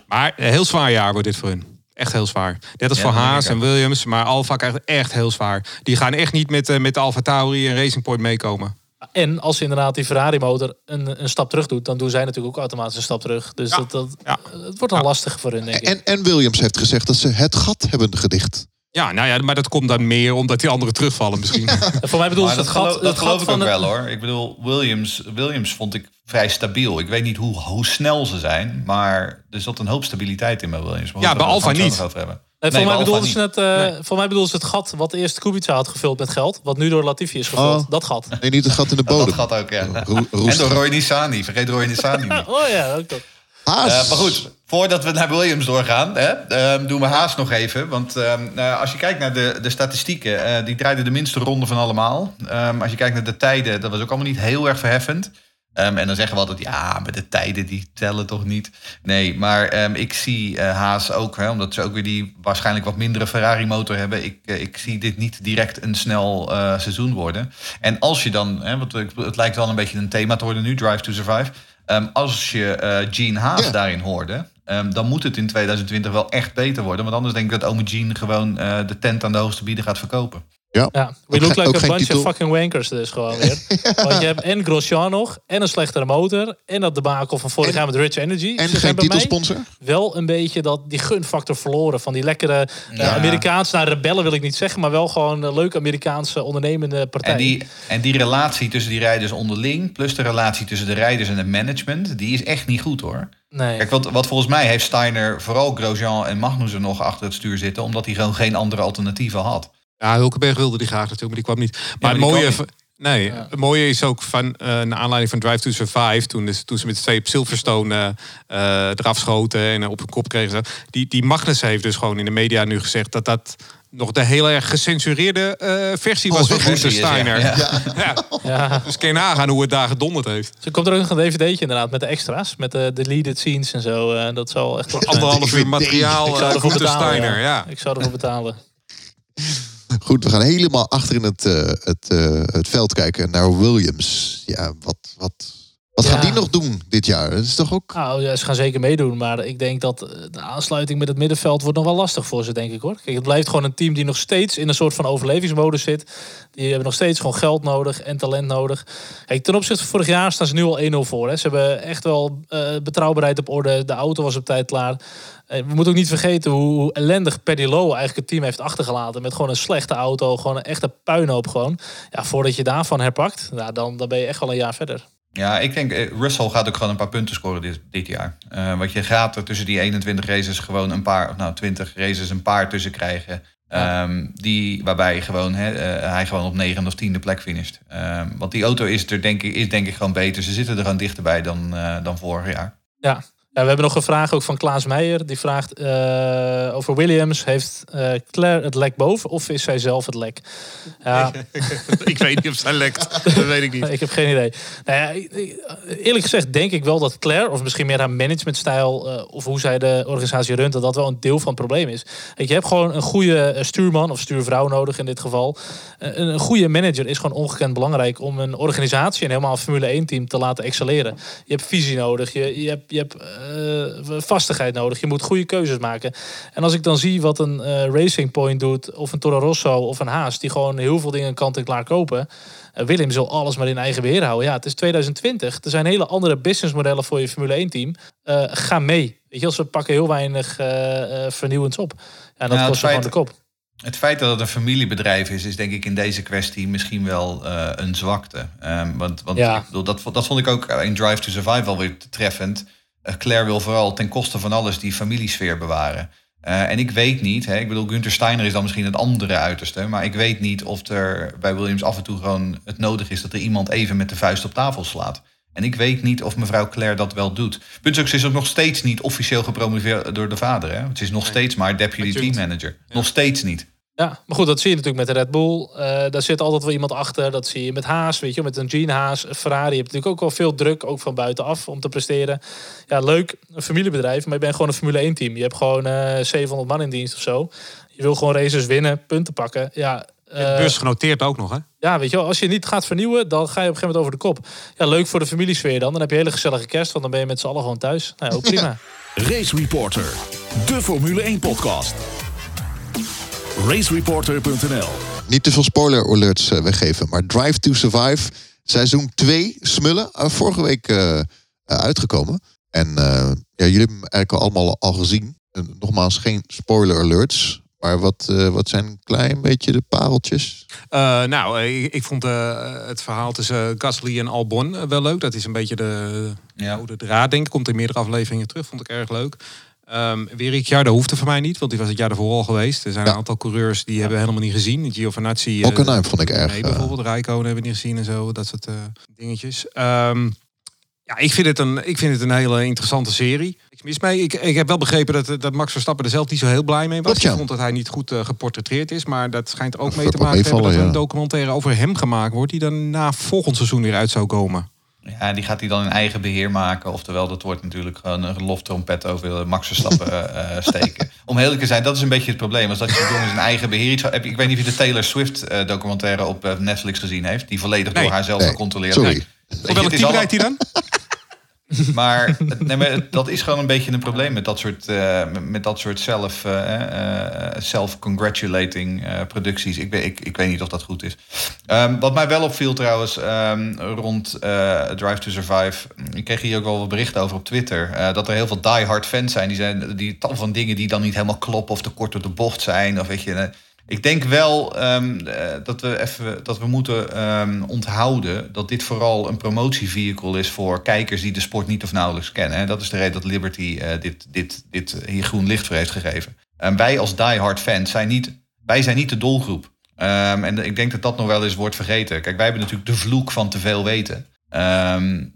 Maar een heel zwaar jaar wordt dit voor hun. Echt heel zwaar. Net als Ja, voor Haas en. Williams. Maar Alfa krijgt echt heel zwaar. Die gaan echt niet met, eh, met de Alfa Tauri en Racing Point meekomen. En als inderdaad die Ferrari motor een, een stap terug doet, dan doen zij natuurlijk ook automatisch een stap terug. Dus Ja. dat, dat, Ja. het wordt dan lastig voor hun, denk ik. En, en Williams heeft gezegd dat ze het gat hebben gedicht. Ja, nou ja, maar dat komt dan meer omdat die anderen terugvallen misschien. En voor mij bedoel ze dat het gat, geloof, dat geloof gat ik van ook de- wel hoor. Ik bedoel, Williams, Williams vond ik vrij stabiel. Ik weet niet hoe, hoe snel ze zijn, maar er zat een hoop stabiliteit in bij Williams. Maar Ja, bij Alfa het niet. hebben. Nee, voor, mij bedoelden ze het, eh, voor mij bedoelden ze het gat wat eerst Kubica had gevuld met geld, wat nu door Latifi is gevuld. Oh. Dat gat. Nee, niet het gat in de Dat bodem. gaat ook, ja. Ro-. En door Roy Nissani. Vergeet Roy Nissani niet. Oh ja, ook dat. Eh, maar goed, Voordat we naar Williams doorgaan, hè, ehm, doen we haast nog even. Want ehm, nou, als je kijkt naar de, de statistieken, eh, die draaiden de minste ronde van allemaal. Ehm, als je kijkt naar de tijden, dat was ook allemaal niet heel erg verheffend. En dan zeggen we altijd, ja, maar de tijden die tellen toch niet. Nee, maar ik zie eh, Haas ook, hè, omdat ze ook weer die waarschijnlijk wat mindere Ferrari-motor hebben. Ik, eh, ik zie dit niet direct een snel eh, seizoen worden. En als je dan, hè, want het lijkt wel een beetje een thema te worden nu, Drive to Survive. Ehm, als je eh Gene Haas Ja. daarin hoorde, ehm, dan moet het in 2020 wel echt beter worden. Want anders denk ik dat ome Gene gewoon eh, de tent aan de hoogste bieden gaat verkopen. Ja. Ja, we Ook look like a bunch titel. of fucking wankers dus gewoon weer. Want je hebt en Grosjean nog, en een slechtere motor, en dat debakel van vorig jaar met Rich Energy. En Ze geen titelsponsor? wel een beetje dat, die gunfactor verloren. Van die lekkere Ja. Amerikaanse, nou rebellen wil ik niet zeggen, maar wel gewoon een leuke Amerikaanse ondernemende partij. En die, en die relatie tussen die rijders onderling, plus de relatie tussen de rijders en het management, die is echt niet goed hoor. nee. Kijk, wat, wat volgens mij heeft Steiner vooral Grosjean en Magnussen nog achter het stuur zitten, omdat hij gewoon geen andere alternatieven had. Ja, Hulkenberg wilde die graag natuurlijk, maar die kwam niet. Maar, maar het die mooie... kwam Nee, het mooie is ook van, eh naar aanleiding van Drive to Survive, toen, dus, toen ze met z'n tweeën op Silverstone eh, eh, eraf schoten en op hun kop kregen. Die, die Magnus heeft dus gewoon in de media nu gezegd dat dat nog de heel erg gecensureerde eh, versie was Oh, van Gunther is, ja. Steiner. Ja. Ja. Ja. Dus kun je nagaan hoe het daar gedonderd heeft. Zo komt er ook nog een dvd'tje inderdaad met de extra's, met de deleted scenes en zo. eh, dat zal echt. Anderhalf uur materiaal Ik zou uh, ervoor Gunther betalen. Steiner. ja. Ja. Ik zou ervoor betalen. Goed, we gaan helemaal achter in het, eh, het, eh, het veld kijken naar Williams. Ja, wat, wat, wat Ja. gaan die nog doen dit jaar? Dat is toch ook... Nou, ja, ze gaan zeker meedoen, maar ik denk dat eh, de aansluiting met het middenveld wordt nog wel lastig voor ze, denk ik hoor. Kijk, het blijft gewoon een team die nog steeds in een soort van overlevingsmodus zit. Die hebben nog steeds gewoon geld nodig en talent nodig. Kijk, ten opzichte van vorig jaar staan ze nu al 1-0 voor. Hè. Ze hebben echt wel eh, betrouwbaarheid op orde. De auto was op tijd klaar. Eh, we moeten ook niet vergeten hoe, ellendig Paddy Lowe eigenlijk het team heeft achtergelaten. Met gewoon een slechte auto, gewoon een echte puinhoop gewoon. Ja, voordat je daarvan herpakt, nou, dan, dan ben je echt wel een jaar verder. Ja, ik denk eh, Russell gaat ook gewoon een paar punten scoren dit, dit jaar. Eh want je gaat er tussen die 21 races gewoon een paar, of nou 20 races een paar tussen krijgen. Ehm, die, waarbij gewoon, eh, hij gewoon op negende of tiende plek finisht. Ehm, want die auto is, er, denk ik, is denk ik gewoon beter. Ze zitten er gewoon dichterbij dan, dan vorig jaar. Ja. We hebben nog een vraag ook van Klaas Meijer. Die vraagt eh, over Williams. Heeft eh, Claire het lek boven of is zij zelf het lek? Ja, ik weet niet of zij lekt. Dat weet ik niet. ik heb geen idee. Nou ja, eerlijk gezegd denk ik wel dat Claire, of misschien meer haar managementstijl, eh, of hoe zij de organisatie runt, dat dat wel een deel van het probleem is. Je hebt gewoon een goede stuurman of stuurvrouw nodig in dit geval. Een, goede manager is gewoon ongekend belangrijk om een organisatie en helemaal een Formule 1 team te laten excelleren. Je hebt visie nodig, je, je hebt, je hebt eh, vastigheid nodig, je moet goede keuzes maken. En als ik dan zie wat een eh, Racing Point doet, of een Toro Rosso of een Haas, die gewoon heel veel dingen kant en klaar kopen. Uh, Willem wil alles maar in eigen beheer houden. Ja, het is 2020. Er zijn hele andere businessmodellen voor je Formule 1 team. Ga mee. Weet je, als we pakken heel weinig vernieuwends op. Ja, dat kost het gewoon de kop. Het feit dat het een familiebedrijf is, is denk ik in deze kwestie misschien wel een zwakte. Um, want want Ja. ik bedoel, dat, dat vond ik ook in Drive to Survive wel weer treffend. Uh, Claire wil vooral ten koste van alles die familiesfeer bewaren. Uh, en ik weet niet, hè, ik bedoel, Gunther Steiner is dan misschien het andere uiterste. Maar ik weet niet of er bij Williams af en toe gewoon het nodig is dat er iemand even met de vuist op tafel slaat. En ik weet niet of mevrouw Claire dat wel doet. Punt is ook, ze is ook nog steeds niet officieel gepromoveerd door de vader. Hè? Het is nog steeds maar deputy team manager. Ja. Nog steeds niet. Ja, maar goed, dat zie je natuurlijk met de Red Bull. Uh, daar zit altijd wel iemand achter. Dat zie je met Haas, weet je, met een Gene Haas, Ferrari. Je hebt natuurlijk ook wel veel druk, ook van buitenaf, om te presteren. Ja, leuk, een familiebedrijf, maar je bent gewoon een Formule 1 team. Je hebt gewoon uh, 700 man in dienst of zo. Je wil gewoon races winnen, punten pakken. Ja, uh, beurs genoteerd ook nog, hè? Ja, weet je wel, als je niet gaat vernieuwen, dan ga je op een gegeven moment over de kop. Ja, leuk voor de familiesfeer dan. Dan heb je een hele gezellige kerst, want dan ben je met z'n allen gewoon thuis. Nou, ook prima. Race Reporter, de Formule 1 podcast. Racereporter.nl Niet te veel spoiler alerts uh, weggeven, maar Drive to Survive, seizoen 2, Smullen, uh, vorige week uh, uitgekomen. En ja, jullie hebben hem eigenlijk al allemaal al gezien. nogmaals, geen spoiler alerts. Maar wat, uh, wat zijn een klein beetje de pareltjes? Uh, nou, ik, ik vond uh, het verhaal tussen Gasly en Albon wel leuk. Dat is een beetje de, ja. de draad, denk ik. Komt in meerdere afleveringen terug. Vond ik erg leuk. Um, weer Ricciardo hoefde voor mij niet, want die was het jaar ervoor al geweest. Er zijn ja. een aantal coureurs die ja. hebben helemaal niet gezien. Giovinazzi... Ook een naam vond ik erg. Nee, bijvoorbeeld Rijkonen hebben we niet gezien en zo. Dat soort dingetjes. Um, Ja, ik vind het een, ik vind het een hele interessante serie. Ik mis mee. Ik, ik heb wel begrepen dat, dat Max Verstappen er zelf niet zo heel blij mee was. Ja. Ik vond dat hij niet goed eh, geportretteerd is. Maar dat schijnt ook Dat mee te maken te hebben dat er een documentaire over hem gemaakt wordt. Die dan na volgend seizoen weer uit zou komen. Ja, die gaat hij dan in eigen beheer maken. Oftewel, dat wordt natuurlijk gewoon een loftrompet over Max Verstappen eh, steken. Om heel eerlijk te zijn, dat is een beetje het probleem. Als dat je jongens in eigen beheer iets... Ik weet niet of je de Taylor Swift eh, documentaire op eh, Netflix gezien heeft. Die volledig Nee. door haar zelf Nee, gecontroleerd sorry. wordt. Je, Voor welk team rijdt hij dan? Maar, nee, maar dat is gewoon een beetje een probleem met dat soort, eh, met- dat soort self, eh, eh, self-congratulating producties. Ik, weet- ik, ik weet niet of dat goed is. Ehm, wat mij wel opviel trouwens ehm, rond Drive to Survive. Ik kreeg hier ook wel wat berichten over op Twitter. dat er heel veel die-hard fans zijn. Die zijn die tal van dingen die dan niet helemaal kloppen of te kort door de bocht zijn. Of weet je, ik denk wel ehm, eh, dat, we even, dat we moeten ehm, onthouden dat dit vooral een promotievehicle is voor kijkers die de sport niet of nauwelijks kennen. hè. Dat is de reden dat Liberty eh, dit, dit, dit hier groen licht voor heeft gegeven. En wij als diehard fans zijn niet, wij zijn niet de doelgroep. Ehm, en ik denk dat dat nog wel eens wordt vergeten. Kijk, wij hebben natuurlijk de vloek van te veel weten.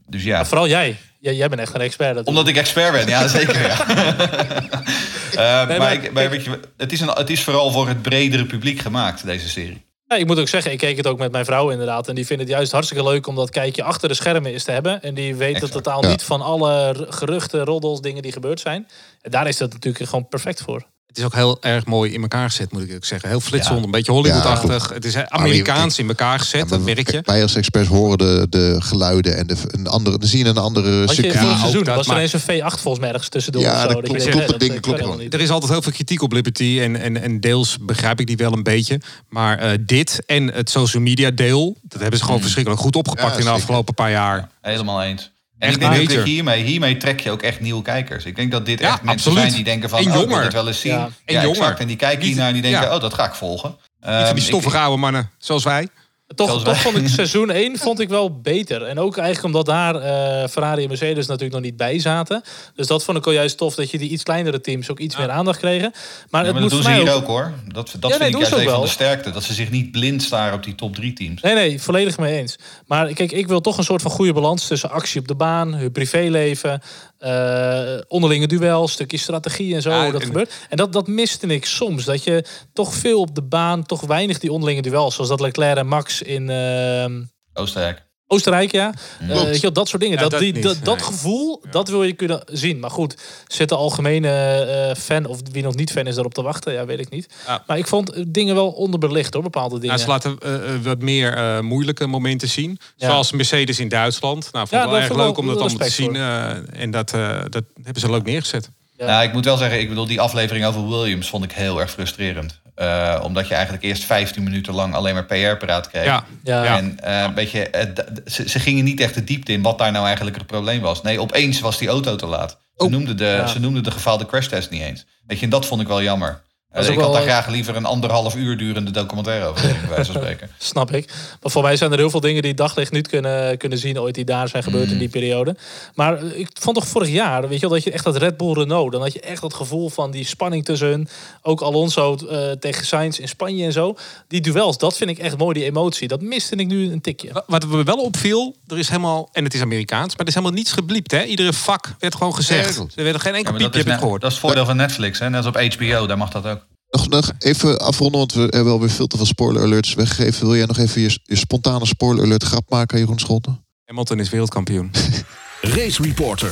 Dus ja, Vooral jij. jij. Jij bent echt een expert. Dat omdat ik expert ben, ja zeker. Ja. Eh, Nee, maar maar ik, maar weet je, het, is een, het is vooral voor het bredere publiek gemaakt, deze serie. Ja, ik moet ook zeggen, ik keek het ook met mijn vrouw inderdaad. En die vindt het juist hartstikke leuk om dat kijkje achter de schermen is te hebben. En die weet het totaal Ja. niet van alle geruchten, roddels, dingen die gebeurd zijn. En daar is dat natuurlijk gewoon perfect voor. Het is ook heel erg mooi in elkaar gezet, moet ik ook zeggen. Heel flitsend, Ja. een beetje Hollywood-achtig. het is Amerikaans in elkaar gezet, Ja, dat merk je. Wij als experts horen de, de geluiden en de, een andere, dan zien een andere Had circuit. ook seizoen dat, was er maar- ineens een V8 volgens mij ergens tussendoor. Ja, zo, dat klopt, denkt, klopt, dat niet. Er is altijd heel veel kritiek op Liberty en, en, en deels begrijp ik die wel een beetje. Maar eh, dit en het social media deel, dat hebben ze gewoon verschrikkelijk goed opgepakt Ja, in de afgelopen paar jaar. Helemaal eens. En Echt ik denk major. dat je hiermee, hiermee trek je ook echt nieuwe kijkers. Ik denk dat dit Ja, echt mensen absoluut. zijn die denken van, En oh, ik het wel eens zien. Ja. Ja, En exact. jonger. En die kijken hiernaar en die denken, ja. oh, dat ga ik volgen. Niet van Ehm, die ik- stoffige oude mannen, zoals wij. Toch, toch vond ik seizoen 1 vond ik wel beter. En ook eigenlijk omdat daar eh, Ferrari en Mercedes natuurlijk nog niet bij zaten. Dus dat vond ik al juist tof dat je die iets kleinere teams ook iets meer aandacht kregen. Maar Ja, het dat moet doen ze hier ook... ook hoor. Dat, dat vind ik juist een van de sterkte. Dat ze zich niet blind staren op die top drie teams. Nee, nee, volledig mee eens. Maar kijk, ik wil toch een soort van goede balans tussen actie op de baan, hun privéleven, eh, onderlinge duels, stukje strategie en zo, Ja, dat en- gebeurt. En dat, dat miste ik soms. Dat je toch veel op de baan, toch weinig die onderlinge duels, zoals dat Leclerc en Max in ehm, Oostenrijk. Oostenrijk, ja. Klopt. weet je wel, dat soort dingen. Ja, dat, dat die, niet, dat, gevoel, dat wil je kunnen zien. Maar goed, zit de algemene eh, fan of wie nog niet fan is daarop te wachten? Ja, weet ik niet. Ja. Maar ik vond eh, dingen wel onderbelicht hoor, bepaalde dingen. Ze laten wat meer eh, moeilijke momenten zien. Ja. Zoals Mercedes in Duitsland. Nou, vond Ja, ik wel erg vond ik leuk wel om dat allemaal te zien. eh, en dat, eh, dat hebben ze leuk neergezet. Ja. Nou, ik moet wel zeggen, ik bedoel, die aflevering over Williams vond ik heel erg frustrerend. Eh, omdat je eigenlijk eerst 15 minuten lang alleen maar PR-praat kreeg. Ja. En eh, een beetje, eh, ze, ze gingen niet echt de diepte in wat daar nou eigenlijk het probleem was. Nee, opeens was die auto te laat. Ze, noemden, de, Ja. ze noemden de gefaalde crashtest niet eens. Weet je, en dat vond ik wel jammer. Is ik had daar graag liever een anderhalf uur durende documentaire over, bij wijze van spreken. Snap ik. Maar voor mij zijn er heel veel dingen die daglicht niet kunnen, kunnen zien ooit die daar zijn gebeurd Mm. in die periode. Maar ik vond toch vorig jaar, weet je wel, dat je echt dat Red Bull Renault, dan had je echt dat gevoel van die spanning tussen hun. Ook Alonso eh, tegen Sainz in Spanje en zo. Die duels, dat vind ik echt mooi, die emotie. Dat miste ik nu een tikje. Wa- Wat me wel opviel, er is helemaal, en het is Amerikaans, maar er is helemaal niets gebliept. Hè? Iedere vak werd gewoon gezegd. Ja, er werd geen Ja, enkel dat, piepje is net- gehoord. dat is het voordeel van Netflix. Hè? Net als op HBO, daar mag dat ook. Nog, nog even afronden, want we hebben alweer veel te veel spoiler alerts weggegeven. Wil jij nog even je, je spontane spoiler alert grap maken, Jeroen Scholten? Hamilton is wereldkampioen. Race Reporter,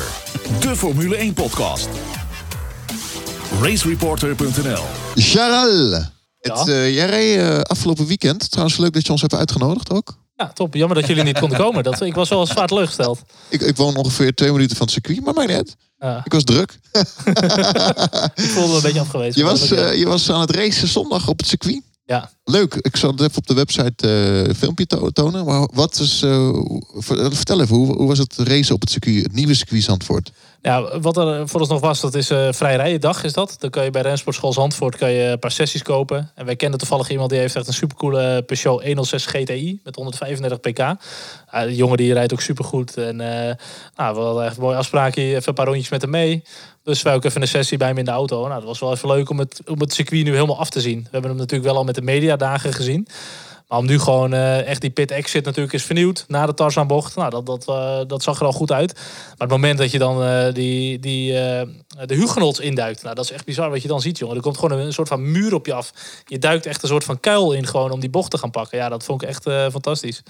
de Formule 1 podcast. Racereporter.nl Charal! Het, eh, jij reed eh, afgelopen weekend. Trouwens, leuk dat je ons hebt uitgenodigd ook. Ja, top. Jammer dat jullie niet konden komen. Dat, ik was wel zwaar teleurgesteld. Ik, ik woon ongeveer twee minuten van het circuit, maar mij net. Ja, Ik was druk. ik voelde me een beetje afgewezen. Je was- eh, je was aan het racen zondag op het circuit. Ja. Leuk. Ik zal het even op de website eh, een filmpje to- tonen. Maar wat is... eh, ver- vertel even, hoe, hoe was het racen op het circuit? Het nieuwe circuit Zandvoort. Ja, wat er voor ons nog was, dat is eh vrij rijdendag is dat. Dan kan je bij Rensportschool Zandvoort kan je een paar sessies kopen. En wij kennen toevallig iemand die heeft echt een supercoole Peugeot 106 GTI met 135 pk. Ah, de jongen die rijdt ook supergoed. En eh, nou, we hadden echt een mooie afspraakje, even een paar rondjes met hem mee. Dus wij ook even een sessie bij hem in de auto. Nou, dat was wel even leuk om het, om het circuit nu helemaal af te zien. We hebben hem natuurlijk wel al met de media Olympia-dagen gezien. Maar om nu gewoon eh, echt die pit exit natuurlijk is vernieuwd na de Tarzanbocht. Nou, dat, dat, eh, dat zag er al goed uit. Maar het moment dat je dan eh, die, die, de Hugenots induikt. Nou, dat is echt bizar wat je dan ziet, jongen. Er komt gewoon een, soort van muur op je af. Je duikt echt een soort van kuil in gewoon om die bocht te gaan pakken. Ja, dat vond ik echt fantastisch.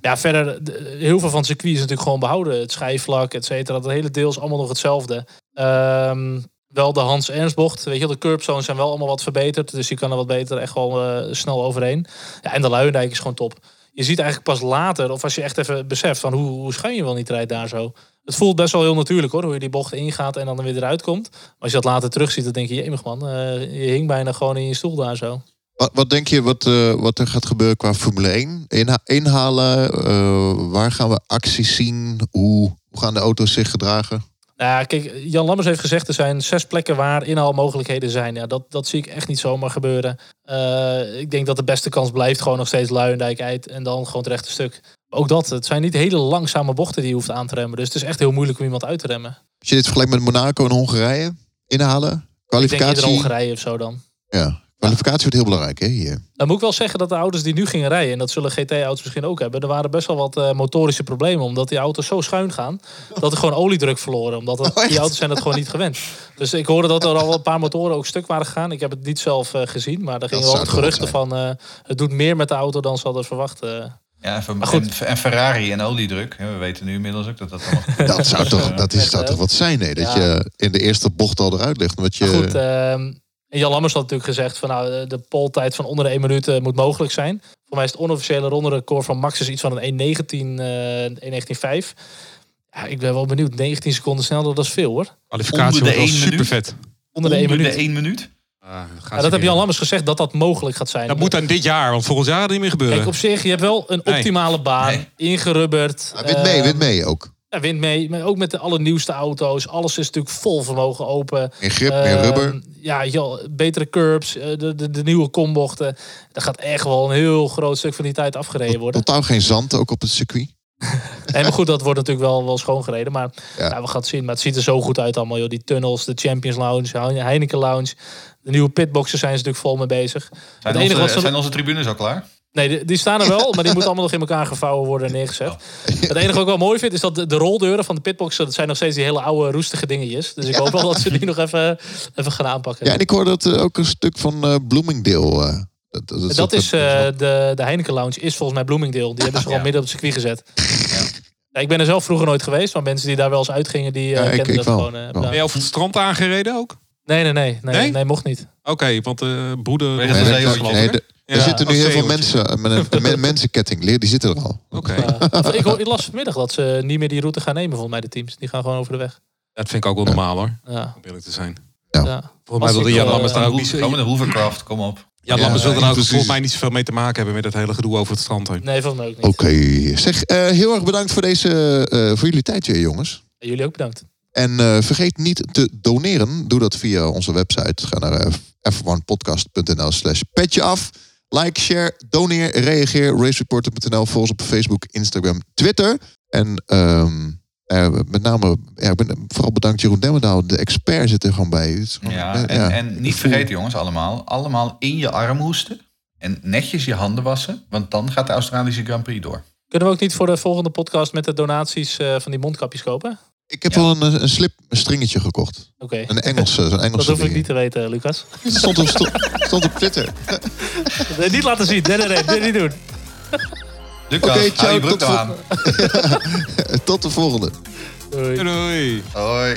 Ja, verder, de- heel veel van het circuit is natuurlijk gewoon behouden. Het schijfvlak, et cetera. Dat hele deel is allemaal nog hetzelfde. Ehm, wel de Hans Ernst bocht. Weet je, de curbzones zijn wel allemaal wat verbeterd. Dus je kan er wat beter echt wel eh, snel overheen. Ja, en de Luijendijk is gewoon top. Je ziet eigenlijk pas later, of als je echt even beseft van hoe, hoe schuin je wel niet rijdt daar zo. Het voelt best wel heel natuurlijk hoor, hoe je die bocht ingaat en dan weer eruit komt. Maar als je dat later terugziet, dan denk je, jemig man, eh, je hing bijna gewoon in je stoel daar zo. Wat, wat denk je wat, eh, wat er gaat gebeuren qua Formule 1? Inha- inhalen, waar gaan we acties zien? Hoe, hoe gaan de auto's zich gedragen? Nou ja, kijk, Jan Lammers heeft gezegd er zijn zes plekken waar inhaalmogelijkheden zijn. Ja, dat, dat zie ik echt niet zomaar gebeuren. Eh, ik denk dat de beste kans blijft gewoon nog steeds Luijendijk uit en dan gewoon het rechte stuk. Ook dat, het zijn niet hele langzame bochten die je hoeft aan te remmen. Dus het is echt heel moeilijk om iemand uit te remmen. Als je dit vergelijkt met Monaco en Hongarije, inhalen, Ik denk kwalificatie. Hongarije of zo dan. Ja, kwalificatie wordt heel belangrijk hè, hier. Dan moet ik wel zeggen dat de auto's die nu gingen rijden, en dat zullen GT-auto's misschien ook hebben, er waren best wel wat eh, motorische problemen. Omdat die auto's zo schuin gaan, dat er gewoon oliedruk verloren. Omdat dat- Oh, die auto's zijn dat gewoon niet gewend. Dus ik hoorde dat er al wel een paar motoren ook stuk waren gegaan. Ik heb het niet zelf eh, gezien, maar er gingen wel geruchten van, eh, het doet meer met de auto dan ze hadden verwacht. eh. Ja, en, Maar goed. en, en Ferrari en oliedruk. hè, We weten nu inmiddels ook dat dat allemaal... Dat zou toch, dat is, zou hè? toch wat zijn, nee? Dat Ja. je in de eerste bocht al eruit ligt. Omdat je, Maar goed, ehm, en Jan Lammers had natuurlijk gezegd van nou, de- poltijd van onder de 1 minuut eh, moet mogelijk zijn. Voor mij is het onofficiële ronderecord van Max is iets van een 1.19, eh 1.19.5. Ja, ik ben wel benieuwd. 19 seconden sneller, dat is veel hoor. Kwalificatie Onder de wordt wel super minuut? vet. Onder de 1 Onder minuut. de één minuut? Ja, dat heb Jan Lammers gezegd dat dat mogelijk gaat zijn. Dat moet dan dit jaar, want volgend jaar gaat het niet meer gebeuren. Kijk, op zich, je hebt wel een optimale baan, Nee. ingerubberd. Ah, wint mee, Ehm, wint mee ook. Ja, wint mee. Maar ook met de allernieuwste auto's. Alles is natuurlijk vol vermogen open. Meer grip, meer Ehm, rubber. Ja, joh, betere curbs, eh, de, de, de nieuwe kombochten. Daar gaat echt wel een heel groot stuk van die tijd afgereden worden. Totaal geen zand ook op het circuit. Nee, maar goed, dat wordt natuurlijk wel, wel schoongereden. Maar Ja. we gaan het zien. Maar het ziet er zo goed uit allemaal. Joh. Die tunnels, de Champions Lounge, Heineken Lounge. De nieuwe pitboxen zijn ze natuurlijk vol mee bezig. Zijn, Het enige onze, wat ze- zijn onze tribunes al klaar? Nee, die, die staan er wel, maar die moeten allemaal nog in elkaar gevouwen worden en neergezet. Het enige wat ik wel mooi vind, is dat de, de roldeuren van de pitboxen... dat zijn nog steeds die hele oude roestige dingetjes. Dus ik hoop wel dat ze die nog even, even gaan aanpakken. Ja, en ik hoor dat eh, ook een stuk van eh Bloomingdale. eh, dat, dat, dat, dat- is eh, de, de Heineken Lounge, is volgens mij Bloomingdale. Die hebben ze gewoon Ja. midden op het circuit gezet. Ja, ik ben er zelf vroeger nooit geweest, maar mensen die daar wel eens uitgingen, die eh, Ja, ik- kenden ik dat wel. gewoon. ja. Ben je over het strand aangereden ook? Nee, nee, nee, nee, Nee? nee, mocht niet. Oké, want de broeder... Nee, dat- nee, de- Ja, er zitten nu heel veel mensen eh, met een, een men- mensenketting. leer- Die zitten er al. Oké, Ja. ik, las vanmiddag dat ze niet meer die route gaan nemen, volgens mij, de teams. Die gaan gewoon over de weg. dat vind ik ook wel normaal hoor, Ja, om eerlijk te zijn. Ja. ja. Volgens mij wilde Jan eh, Lammers daar ook niet... Gewoon met een hovercraft, kom op. Jan Ja, Lammers ook precies. volgens mij niet zoveel mee te maken hebben met het hele gedoe over het strand heen. Nee, volgens mij ook niet. Oké. Zeg, eh, heel erg bedankt voor, deze, eh, voor jullie tijd weer, jongens. Jullie ook bedankt. En eh, vergeet niet te doneren. Doe dat via onze website. Ga naar eh, f1podcast.nl slash petje af. Like, share, doneer, reageer. Racereporter.nl. Volg ons op Facebook, Instagram, Twitter. En ehm, eh, met name, ja, ik ben vooral bedankt Jeroen Demmendaal. De expert zit er gewoon bij. Gewoon, Ja, en, ja. en niet vergeten jongens allemaal. Allemaal in je arm hoesten. En netjes je handen wassen. Want dan gaat de Australische Grand Prix door. Kunnen we ook niet voor de volgende podcast met de donaties eh, van die mondkapjes kopen? Ik heb Ja. wel een, een slip, een stringetje gekocht. Oké. Een Engelse, Dat Engelse hoef ik niet te weten, Lucas. Het stond op, stond, stond op Twitter. Nee, niet laten zien. Nee, nee, nee. Dit niet doen. Lucas, hou ciao, je broek tot aan. Tot de volgende. Doei. Doei! Hoi.